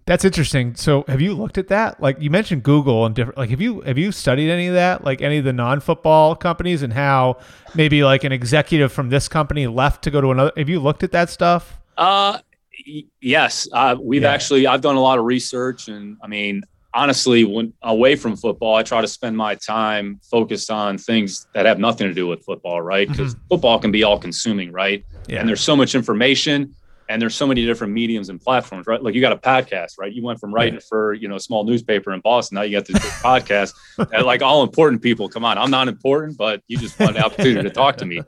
That's interesting. So, have you looked at that? Like you mentioned Google and different. Like, have you have you studied any of that? Like any of the non-football companies and how maybe like an executive from this company left to go to another. Have you looked at that stuff? Uh, yes. Uh, we've yeah. actually. I've done a lot of research, and I mean, honestly, when away from football, I try to spend my time focused on things that have nothing to do with football, right? Because mm-hmm. football can be all consuming, right? Yeah. And there's so much information and there's so many different mediums and platforms, right? Like you got a podcast, right? You went from writing for you know a small newspaper in Boston, now you got this <laughs> podcast. And like all important people, come on, I'm not important, but you just want the opportunity to talk to me.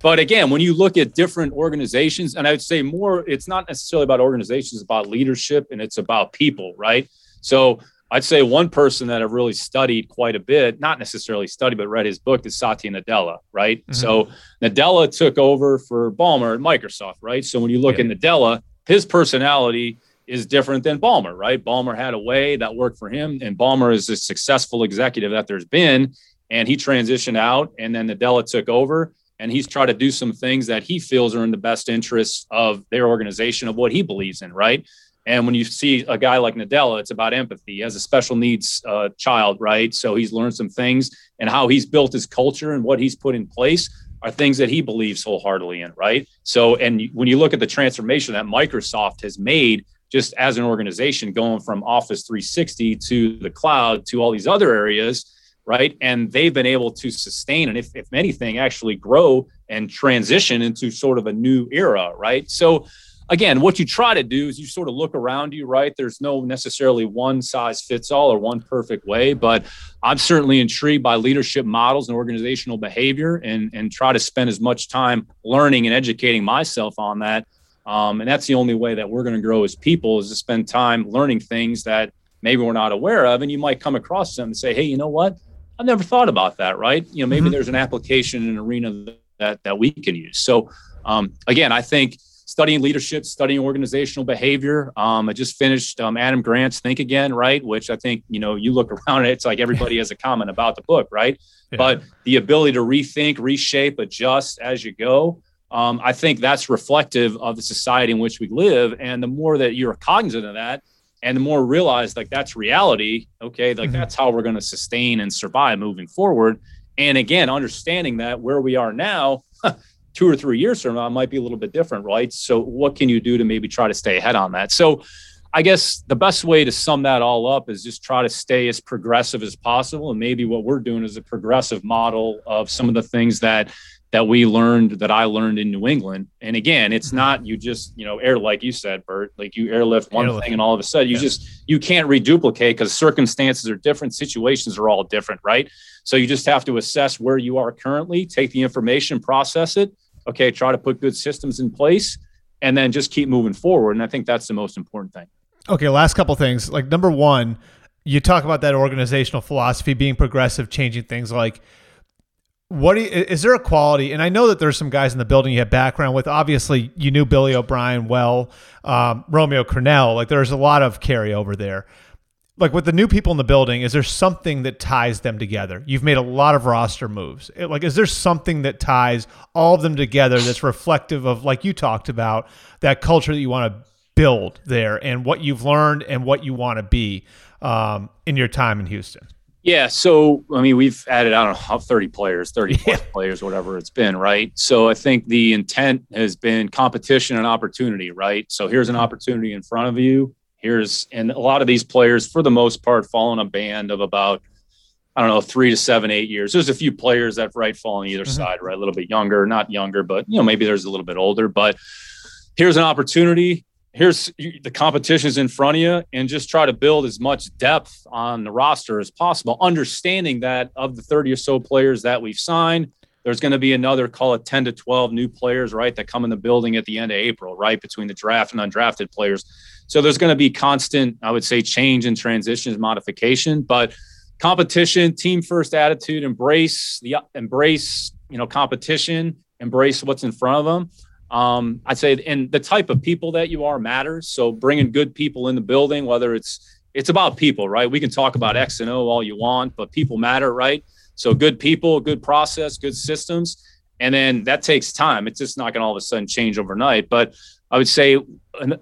But again, when you look at different organizations, and I would say more, it's not necessarily about organizations, it's about leadership and it's about people, right? So I'd say one person that I've really studied quite a bit, not necessarily studied, but read his book is Satya Nadella, right? Mm-hmm. So Nadella took over for Ballmer at Microsoft, right? So when you look yeah. at Nadella, his personality is different than Ballmer, right? Ballmer had a way that worked for him, and Ballmer is a successful executive that there's been, and he transitioned out, and then Nadella took over, and he's tried to do some things that he feels are in the best interests of their organization of what he believes in, right? And when you see a guy like Nadella, it's about empathy. He has a special needs uh, child, right? So he's learned some things, and how he's built his culture and what he's put in place are things that he believes wholeheartedly in, right? So, and when you look at the transformation that Microsoft has made just as an organization, going from Office 360 to the cloud to all these other areas, right? And they've been able to sustain and, if, if anything, actually grow and transition into sort of a new era, right? So, again, what you try to do is you sort of look around you, right? There's no necessarily one size fits all or one perfect way, but I'm certainly intrigued by leadership models and organizational behavior and, and try to spend as much time learning and educating myself on that. Um, and that's the only way that we're going to grow as people is to spend time learning things that maybe we're not aware of. And you might come across them and say, hey, you know what? I've never thought about that, right? You know, maybe mm-hmm. there's an application in an arena that, that we can use. So, um, again, I think studying leadership, studying organizational behavior. Um, I just finished um, Adam Grant's Think Again, right? Which I think, you know, you look <laughs> around it's like everybody has a comment about the book, right? Yeah. But the ability to rethink, reshape, adjust as you go. Um, I think that's reflective of the society in which we live. And the more that you're cognizant of that, and the more realize like that's reality okay like mm-hmm. that's how we're going to sustain and survive moving forward and again understanding that where we are now <laughs> two or three years from now might be a little bit different right so what can you do to maybe try to stay ahead on that so i guess the best way to sum that all up is just try to stay as progressive as possible and maybe what we're doing is a progressive model of some of the things that that we learned that I learned in New England. And again, it's mm-hmm. not you just, you know, air like you said, Bert, like you airlift one airlift. thing and all of a sudden you yeah. just you can't reduplicate because circumstances are different, situations are all different, right? So you just have to assess where you are currently, take the information, process it, okay, try to put good systems in place, and then just keep moving forward. And I think that's the most important thing. Okay, last couple things. Like number one, you talk about that organizational philosophy being progressive, changing things like what you, is there a quality? And I know that there's some guys in the building you have background with. Obviously, you knew Billy O'Brien well, um, Romeo Crennel. Like there's a lot of carryover there. Like with the new people in the building, is there something that ties them together? You've made a lot of roster moves. It, like, is there something that ties all of them together that's reflective of, like you talked about, that culture that you want to build there and what you've learned and what you want to be um, in your time in Houston? Yeah, so I mean, we've added I don't know 30 players, 30 <laughs> yeah. players, whatever it's been, right? So I think the intent has been competition and opportunity, right? So here's an mm-hmm. opportunity in front of you. Here's and a lot of these players, for the most part, fall in a band of about I don't know three to seven, eight years. There's a few players that right fall on either mm-hmm. side, right? A little bit younger, not younger, but you know maybe there's a little bit older. But here's an opportunity here's the competition's in front of you and just try to build as much depth on the roster as possible understanding that of the 30 or so players that we've signed there's going to be another call it 10 to 12 new players right that come in the building at the end of april right between the draft and undrafted players so there's going to be constant i would say change and transitions modification but competition team first attitude embrace the embrace you know competition embrace what's in front of them um, I'd say, and the type of people that you are matters. So bringing good people in the building, whether it's it's about people, right? We can talk about X and O all you want, but people matter, right? So good people, good process, good systems, and then that takes time. It's just not going to all of a sudden change overnight. But I would say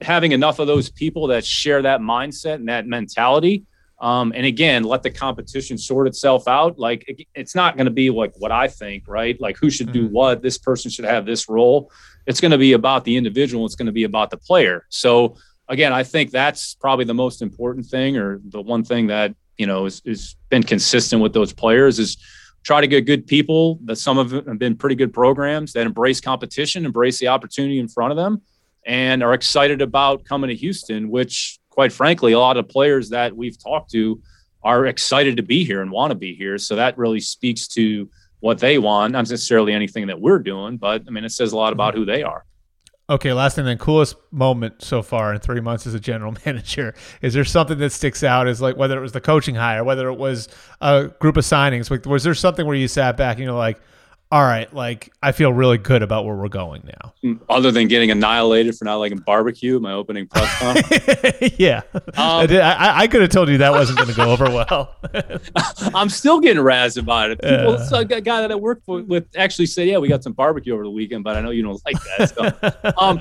having enough of those people that share that mindset and that mentality. Um, and again, let the competition sort itself out. Like it's not going to be like what I think, right? Like who should do mm-hmm. what. This person should have this role it's going to be about the individual. It's going to be about the player. So again, I think that's probably the most important thing, or the one thing that you know has, has been consistent with those players is try to get good people. That some of them have been pretty good programs that embrace competition, embrace the opportunity in front of them, and are excited about coming to Houston. Which, quite frankly, a lot of players that we've talked to are excited to be here and want to be here. So that really speaks to what they want, not necessarily anything that we're doing, but I mean, it says a lot about who they are. Okay, last thing then, coolest moment so far in three months as a general <laughs> manager. Is there something that sticks out as like whether it was the coaching hire, whether it was a group of signings? Like, was there something where you sat back and you're like, all right, like I feel really good about where we're going now. Mm, other than getting annihilated for not liking barbecue, my opening press <laughs> conference. yeah, um, I, did, I, I, could have told you that wasn't going to go over <laughs> well. <laughs> I'm still getting razzed about it. People, uh, a guy that I work with actually said, "Yeah, we got some barbecue over the weekend," but I know you don't like that. So, um,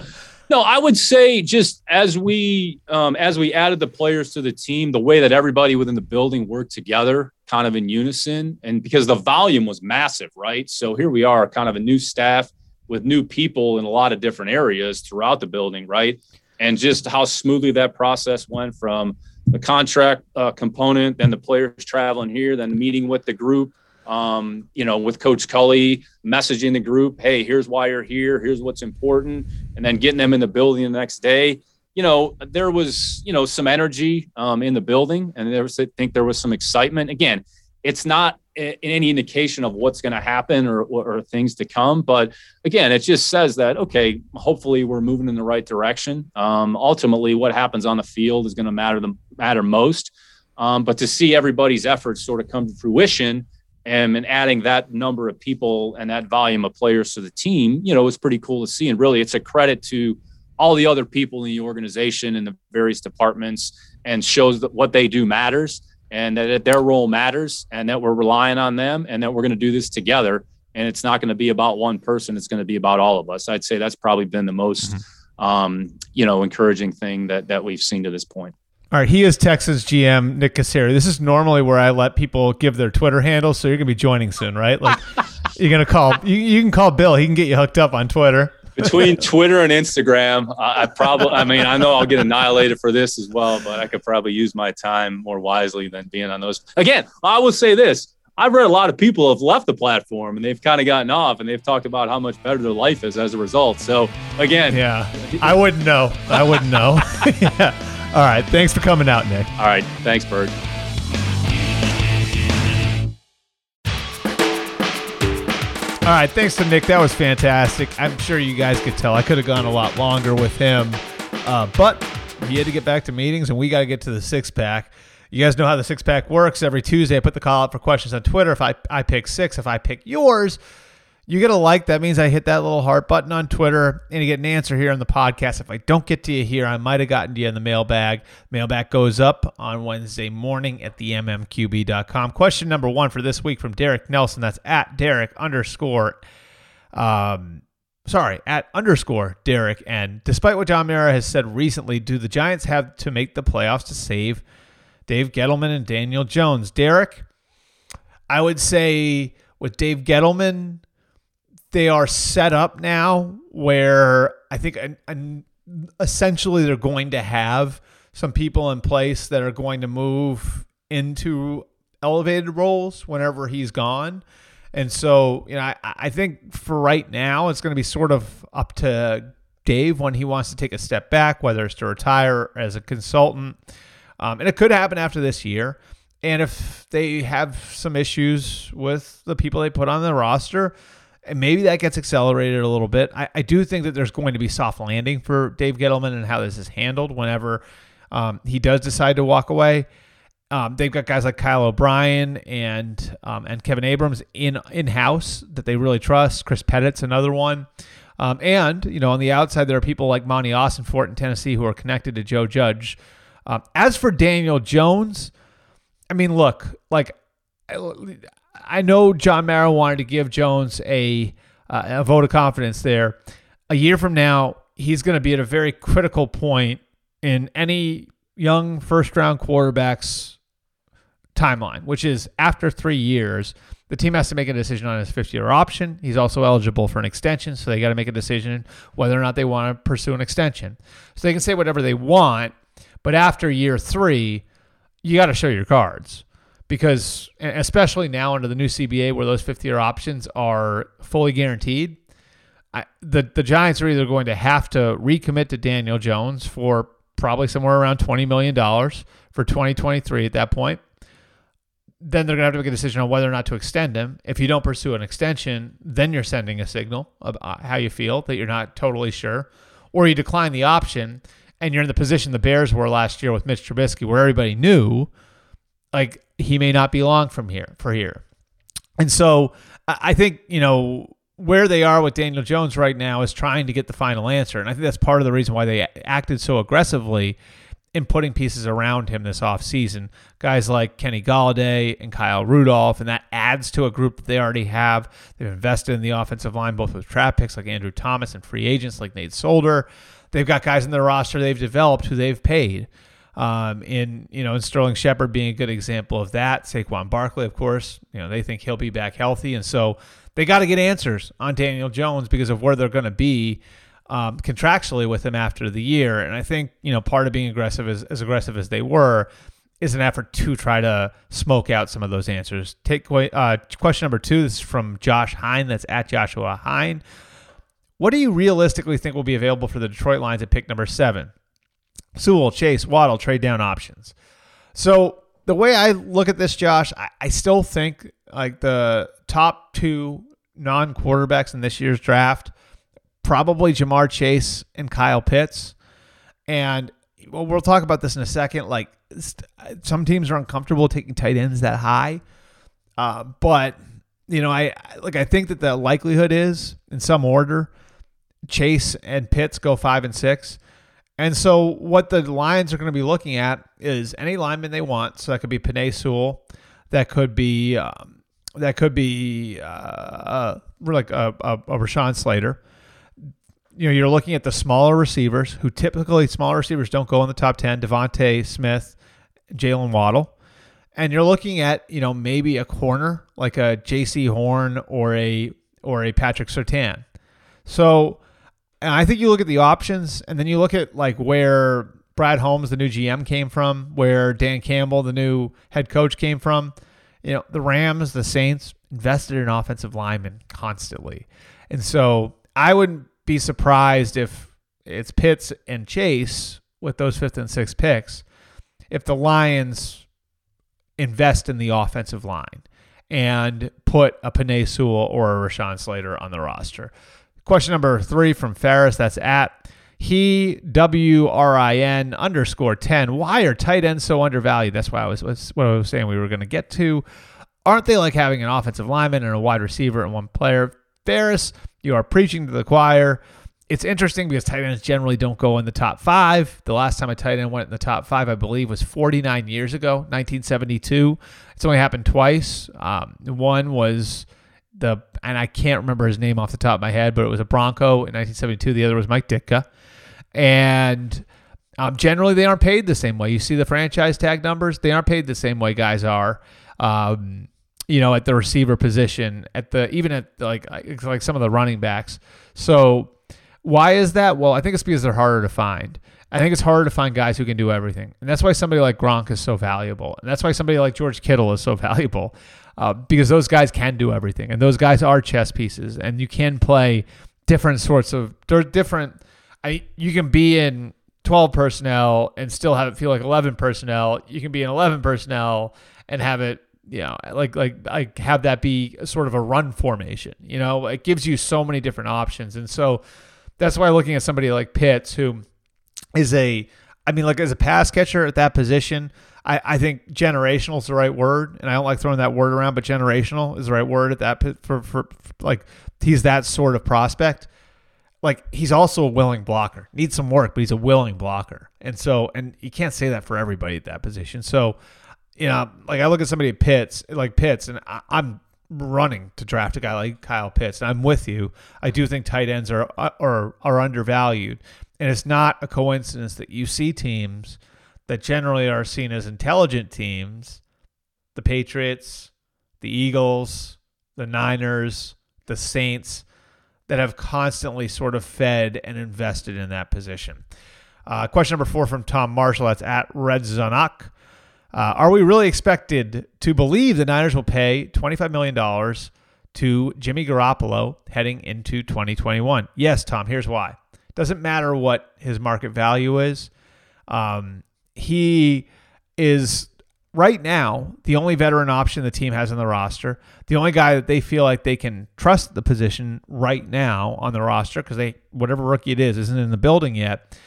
no, I would say just as we um, as we added the players to the team, the way that everybody within the building worked together, kind of in unison, and because the volume was massive, right? So here we are, kind of a new staff with new people in a lot of different areas throughout the building, right? And just how smoothly that process went from the contract uh, component, then the players traveling here, then meeting with the group, um, you know, with Coach Culley, messaging the group, hey, here's why you're here, here's what's important, and then getting them in the building the next day. You know, there was, you know, some energy um, in the building, and there was, I think there was some excitement. Again, it's not in any indication of what's going to happen or, or, things to come. But again, it just says that, okay, hopefully we're moving in the right direction. Um, ultimately, what happens on the field is going to matter the matter most. Um, but to see everybody's efforts sort of come to fruition and, and adding that number of people and that volume of players to the team, you know, was pretty cool to see. And really, it's a credit to all the other people in the organization and the various departments and shows that what they do matters and that their role matters and that we're relying on them and that we're going to do this together. And it's not going to be about one person. It's going to be about all of us. I'd say that's probably been the most, mm-hmm. um, you know, encouraging thing that, that we've seen to this point. All right, he is Texas GM Nick Caserio. This is normally where I let people give their Twitter handles, so you're gonna be joining soon, right? Like <laughs> you're gonna call you, you can call Bill. He can get you hooked up on Twitter. Between Twitter and Instagram, I, I probably I mean I know I'll get annihilated for this as well, but I could probably use my time more wisely than being on those. Again, I will say this. I've read a lot of people have left the platform and they've kind of gotten off and they've talked about how much better their life is as a result. So again, yeah, I wouldn't know. I wouldn't know. <laughs> yeah. All right. Thanks for coming out, Nick. All right. Thanks, Bert. All right, thanks to Nick. That was fantastic. I'm sure you guys could tell I could have gone a lot longer with him, uh, but he had to get back to meetings, and we got to get to the six pack. You guys know how the six pack works. Every Tuesday, I put the call out for questions on Twitter. If I, I pick six, if I pick yours, you get a like. That means I hit that little heart button on Twitter and you get an answer here on the podcast. If I don't get to you here, I might have gotten to you in the mailbag. Mailbag goes up on Wednesday morning at the mmqb.com. Question number one for this week from Derek Nelson. That's at Derek underscore. Um, sorry, at underscore Derek. And despite what John Mara has said recently, do the Giants have to make the playoffs to save Dave Gettleman and Daniel Jones? Derek, I would say with Dave Gettleman, they are set up now where I think an, an, essentially they're going to have some people in place that are going to move into elevated roles whenever he's gone. And so, you know, I, I think for right now, it's going to be sort of up to Dave when he wants to take a step back, whether it's to retire as a consultant. Um, and it could happen after this year. And if they have some issues with the people they put on the roster, maybe that gets accelerated a little bit. I, I, do think that there's going to be soft landing for Dave Gettleman and how this is handled whenever um, he does decide to walk away. Um, they've got guys like Kyle O'Brien and um, and Kevin Abrams in in house that they really trust. Chris Pettit's another one. Um, and you know, on the outside, there are people like Monti Ossenfort in Tennessee who are connected to Joe Judge. Um, as for Daniel Jones, I mean, look, like I know John Mara wanted to give Jones a uh, a vote of confidence there. A year from now, he's going to be at a very critical point in any young first round quarterback's timeline, which is after three years, the team has to make a decision on his fifth year option. He's also eligible for an extension, so they got to make a decision whether or not they want to pursue an extension. So they can say whatever they want, but after year three, you got to show your cards because especially now under the new CBA where those fifth year options are fully guaranteed, I, the the Giants are either going to have to recommit to Daniel Jones for probably somewhere around 20 million dollars for 2023 at that point. Then they're going to have to make a decision on whether or not to extend him. If you don't pursue an extension, then you're sending a signal of uh, how you feel that you're not totally sure, or you decline the option and you're in the position the Bears were last year with Mitch Trubisky, where everybody knew like he may not be long from here for here. And so I think, you know, where they are with Daniel Jones right now is trying to get the final answer. And I think that's part of the reason why they acted so aggressively in putting pieces around him this offseason. Guys like Kenny Golladay and Kyle Rudolph, and that adds to a group that they already have. They've invested in the offensive line, both with draft picks like Andrew Thomas and free agents like Nate Solder. They've got guys in their roster they've developed who they've paid. Um, in you know, and Sterling Shepard being a good example of that. Saquon Barkley, of course, you know they think he'll be back healthy, and so they got to get answers on Daniel Jones because of where they're going to be um, contractually with him after the year. And I think you know part of being aggressive as, as aggressive as they were is an effort to try to smoke out some of those answers. Take uh, question number two. This is from Josh Hine. That's at Joshua Hine. What do you realistically think will be available for the Detroit Lions at pick number seven? Sewell, Chase, Waddle, trade down options. So the way I look at this, Josh, I, I still think like the top two non quarterbacks in this year's draft, probably Ja'Marr Chase and Kyle Pitts. And well, we'll talk about this in a second. Like some teams are uncomfortable taking tight ends that high. Uh, but you know, I like I think that the likelihood is in some order, Chase and Pitts go five and six. And so what the Lions are going to be looking at is any lineman they want. So that could be Penei Sewell, that could be um, that could be uh, uh, like a, a, a Rashawn Slater. you know, you're looking at the smaller receivers who typically smaller receivers don't go in the top 10, DeVonta Smith, Jaylen Waddle. And you're looking at, you know, maybe a corner like a Jaycee Horn or a or a Patrick Surtain. So and I think you look at the options and then you look at like where Brad Holmes, the new GM, came from, where Dan Campbell, the new head coach, came from. You know, the Rams, the Saints invested in offensive linemen constantly. And so I wouldn't be surprised if it's Pitts and Chase with those fifth and sixth picks, if the Lions invest in the offensive line and put a Penei Sewell or a Rashawn Slater on the roster. Question number three from Ferris. That's at he W R I N underscore ten. Why are tight ends so undervalued? That's why I was, was what I was saying we were going to get to. Aren't they like having an offensive lineman and a wide receiver and one player? Ferris, you are preaching to the choir. It's interesting because tight ends generally don't go in the top five. The last time a tight end went in the top five, I believe, was 49 years ago, 1972. It's only happened twice. Um, one was the, and I can't remember his name off the top of my head, but it was a Bronco in 1972. The other was Mike Ditka. And um, generally, they aren't paid the same way. You see the franchise tag numbers; they aren't paid the same way guys are. Um, you know, at the receiver position, at the even at like like some of the running backs. So why is that? Well, I think it's because they're harder to find. I think it's harder to find guys who can do everything, and that's why somebody like Gronk is so valuable, and that's why somebody like George Kittle is so <laughs> valuable, uh, because those guys can do everything, and those guys are chess pieces, and you can play different sorts of. They're different. I you can be in 12 personnel and still have it feel like 11 personnel. You can be in 11 personnel and have it you know, like like like have that be sort of a run formation. You know, it gives you so many different options, and so that's why looking at somebody like Pitts, who is a, I mean, like as a pass catcher at that position, I, I think generational is the right word, and I don't like throwing that word around, but generational is the right word at that for, for, for like he's that sort of prospect. Like he's also a willing blocker. Needs some work, but he's a willing blocker, and so and you can't say that for everybody at that position. So you know, like I look at somebody at Pitts, like Pitts, and I, am running to draft a guy like Kyle Pitts. And I'm with you. I do think tight ends are are are undervalued, and it's not a coincidence that you see teams that generally are seen as intelligent teams, the Patriots, the Eagles, the Niners, the Saints, that have constantly sort of fed and invested in that position. Uh, question number four from Tom Marshall. That's at Red Zanak. Uh, are we really expected to believe the Niners will pay $25 million to Jimmy Garoppolo heading into 2021? Yes, Tom, here's why. Doesn't matter what his market value is. Um, he is right now the only veteran option the team has on the roster. The only guy that they feel like they can trust the position right now on the roster because they whatever rookie it is isn't in the building yet.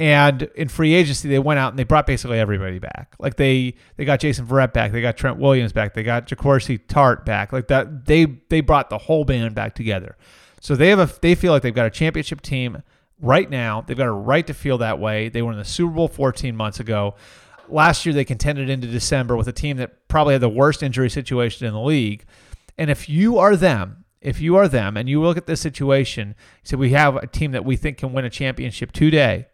And in free agency, they went out and they brought basically everybody back. Like they they got Jason Verrett back, they got Trent Williams back, they got Jaquiski Tartt back. Like that, they they brought the whole band back together. So they have a they feel like they've got a championship team right now. They've got a right to feel that way. They were in the Super Bowl 14 months ago. Last year they contended into December with a team that probably had the worst injury situation in the league. And if you are them, if you are them, and you look at this situation, you say we have a team that we think can win a championship today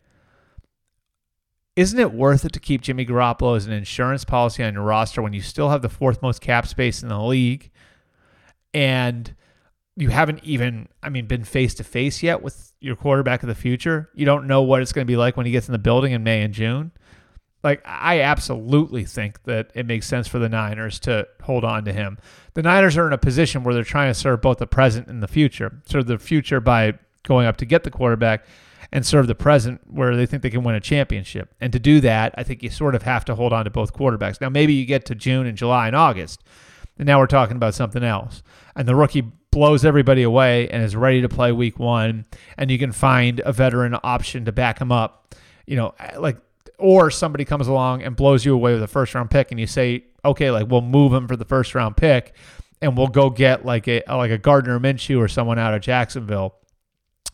isn't it worth it to keep Jimmy Garoppolo as an insurance policy on your roster when you still have the fourth most cap space in the league and you haven't even, I mean, been face to face yet with your quarterback of the future? You don't know what it's going to be like when he gets in the building in May and June. Like, I absolutely think that it makes sense for the Niners to hold on to him. The Niners are in a position where they're trying to serve both the present and the future. Serve the future by going up to get the quarterback and serve the present where they think they can win a championship. And to do that, I think you sort of have to hold on to both quarterbacks. Now, maybe you get to June and July and August, and now we're talking about something else. And the rookie blows everybody away and is ready to play week one, and you can find a veteran option to back him up. You know, like, or somebody comes along and blows you away with a first round pick, and you say, okay, like we'll move him for the first round pick, and we'll go get like a like a Gardner Minshew or someone out of Jacksonville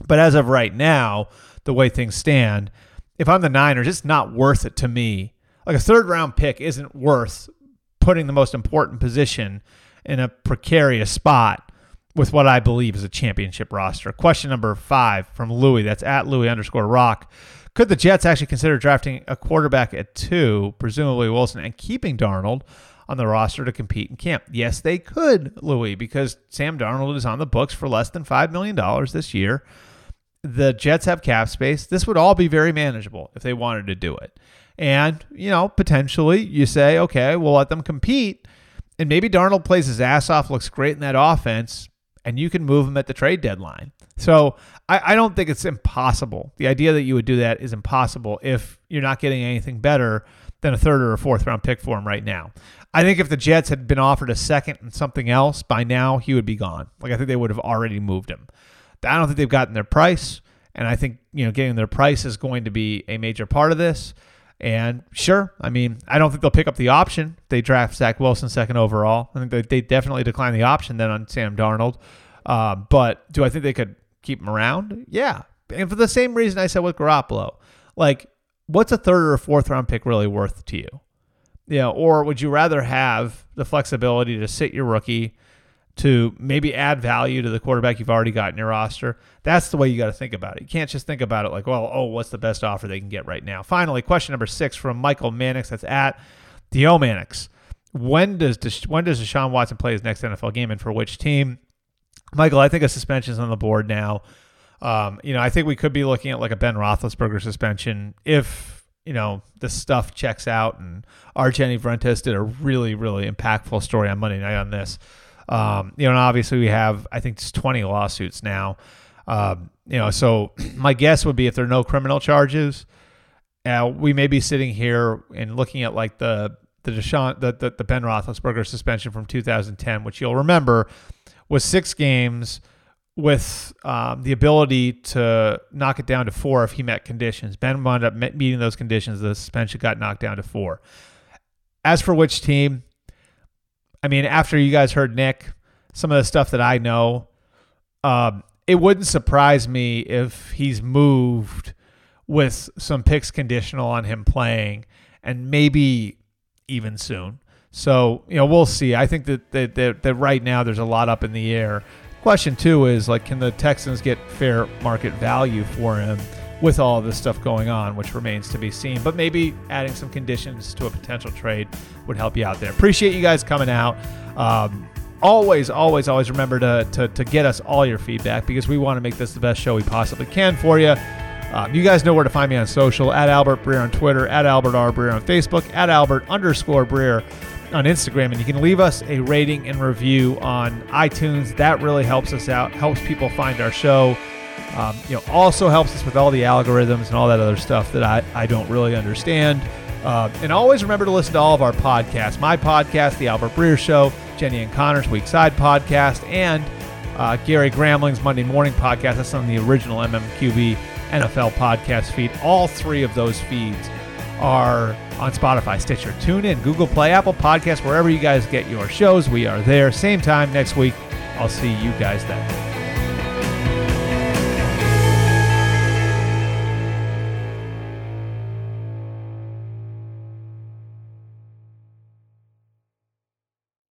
but as of right now, the way things stand, if I'm the Niners, it's not worth it to me. Like a third round pick isn't worth putting the most important position in a precarious spot with what I believe is a championship roster. Question number five from Louis. That's at Louis underscore Rock. Could the Jets actually consider drafting a quarterback at two, presumably Wilson, and keeping Darnold on the roster to compete in camp? Yes, they could, Louis, because Sam Darnold is on the books for less than $5 million this year. The Jets have cap space. This would all be very manageable if they wanted to do it. And, you know, potentially you say, okay, we'll let them compete. And maybe Darnold plays his ass off, looks great in that offense, and you can move him at the trade deadline. So I, I, don't think it's impossible. The idea that you would do that is impossible if you're not getting anything better than a third or a fourth round pick for him right now. I think if the Jets had been offered a second and something else, by now he would be gone. Like I think they would have already moved him. I don't think they've gotten their price, and I think you know getting their price is going to be a major part of this. And sure, I mean, I don't think they'll pick up the option. They draft Zach Wilson second overall. I think they, they definitely decline the option then on Sam Darnold. Uh, but do I think they could keep him around? Yeah. And for the same reason I said with Garoppolo, like, what's a third or fourth round pick really worth to you? You know, or would you rather have the flexibility to sit your rookie, to maybe add value to the quarterback you've already got in your roster. That's the way you got to think about it. You can't just think about it like, well, oh, what's the best offer they can get right now? Finally, question number six from Michael Mannix. That's at Dio Mannix. When does when does Deshaun Watson play his next NFL game and for which team? Michael, I think a suspension is on the board now. Um, you know, I think we could be looking at like a Ben Roethlisberger suspension if you know the stuff checks out. And our Jenny Vrentas did a really, really impactful story on Monday night on this. Um, you know, and obviously we have, I think, it's 20 lawsuits now. Um, you know, so <clears throat> my guess would be if there are no criminal charges, uh, we may be sitting here and looking at like the the Deshaun, the, the, the Ben Roethlisberger suspension from 2010, which you'll remember was six games with um, the ability to knock it down to four if he met conditions. Ben wound up meeting those conditions. The suspension got knocked down to four. As for which team, I mean, after you guys heard Nick, some of the stuff that I know, um, it wouldn't surprise me if he's moved with some picks conditional on him playing and maybe even soon. So, you know, we'll see. I think that, that, that, that right now there's a lot up in the air. Question two is like, can the Texans get fair market value for him? With all this stuff going on, which remains to be seen. But maybe adding some conditions to a potential trade would help you out there. Appreciate you guys coming out. Um, always, always, always remember to, to, to, get us all your feedback because we want to make this the best show we possibly can for you. Um, you guys know where to find me on social at Albert Breer on Twitter, at Albert R. Breer on Facebook, at Albert underscore Breer on Instagram. And you can leave us a rating and review on iTunes. That really helps us out, helps people find our show. Um, you know, also helps us with all the algorithms and all that other stuff that I, I don't really understand. Uh, and always remember to listen to all of our podcasts. My podcast, The Albert Breer Show, Jenny and Conor's Weak Side podcast, and uh, Gary Gramling's Monday Morning podcast. That's on the original MMQB NFL podcast feed. All three of those feeds are on Spotify, Stitcher, TuneIn, Google Play, Apple Podcasts, wherever you guys get your shows. We are there. Same time next week. I'll see you guys then.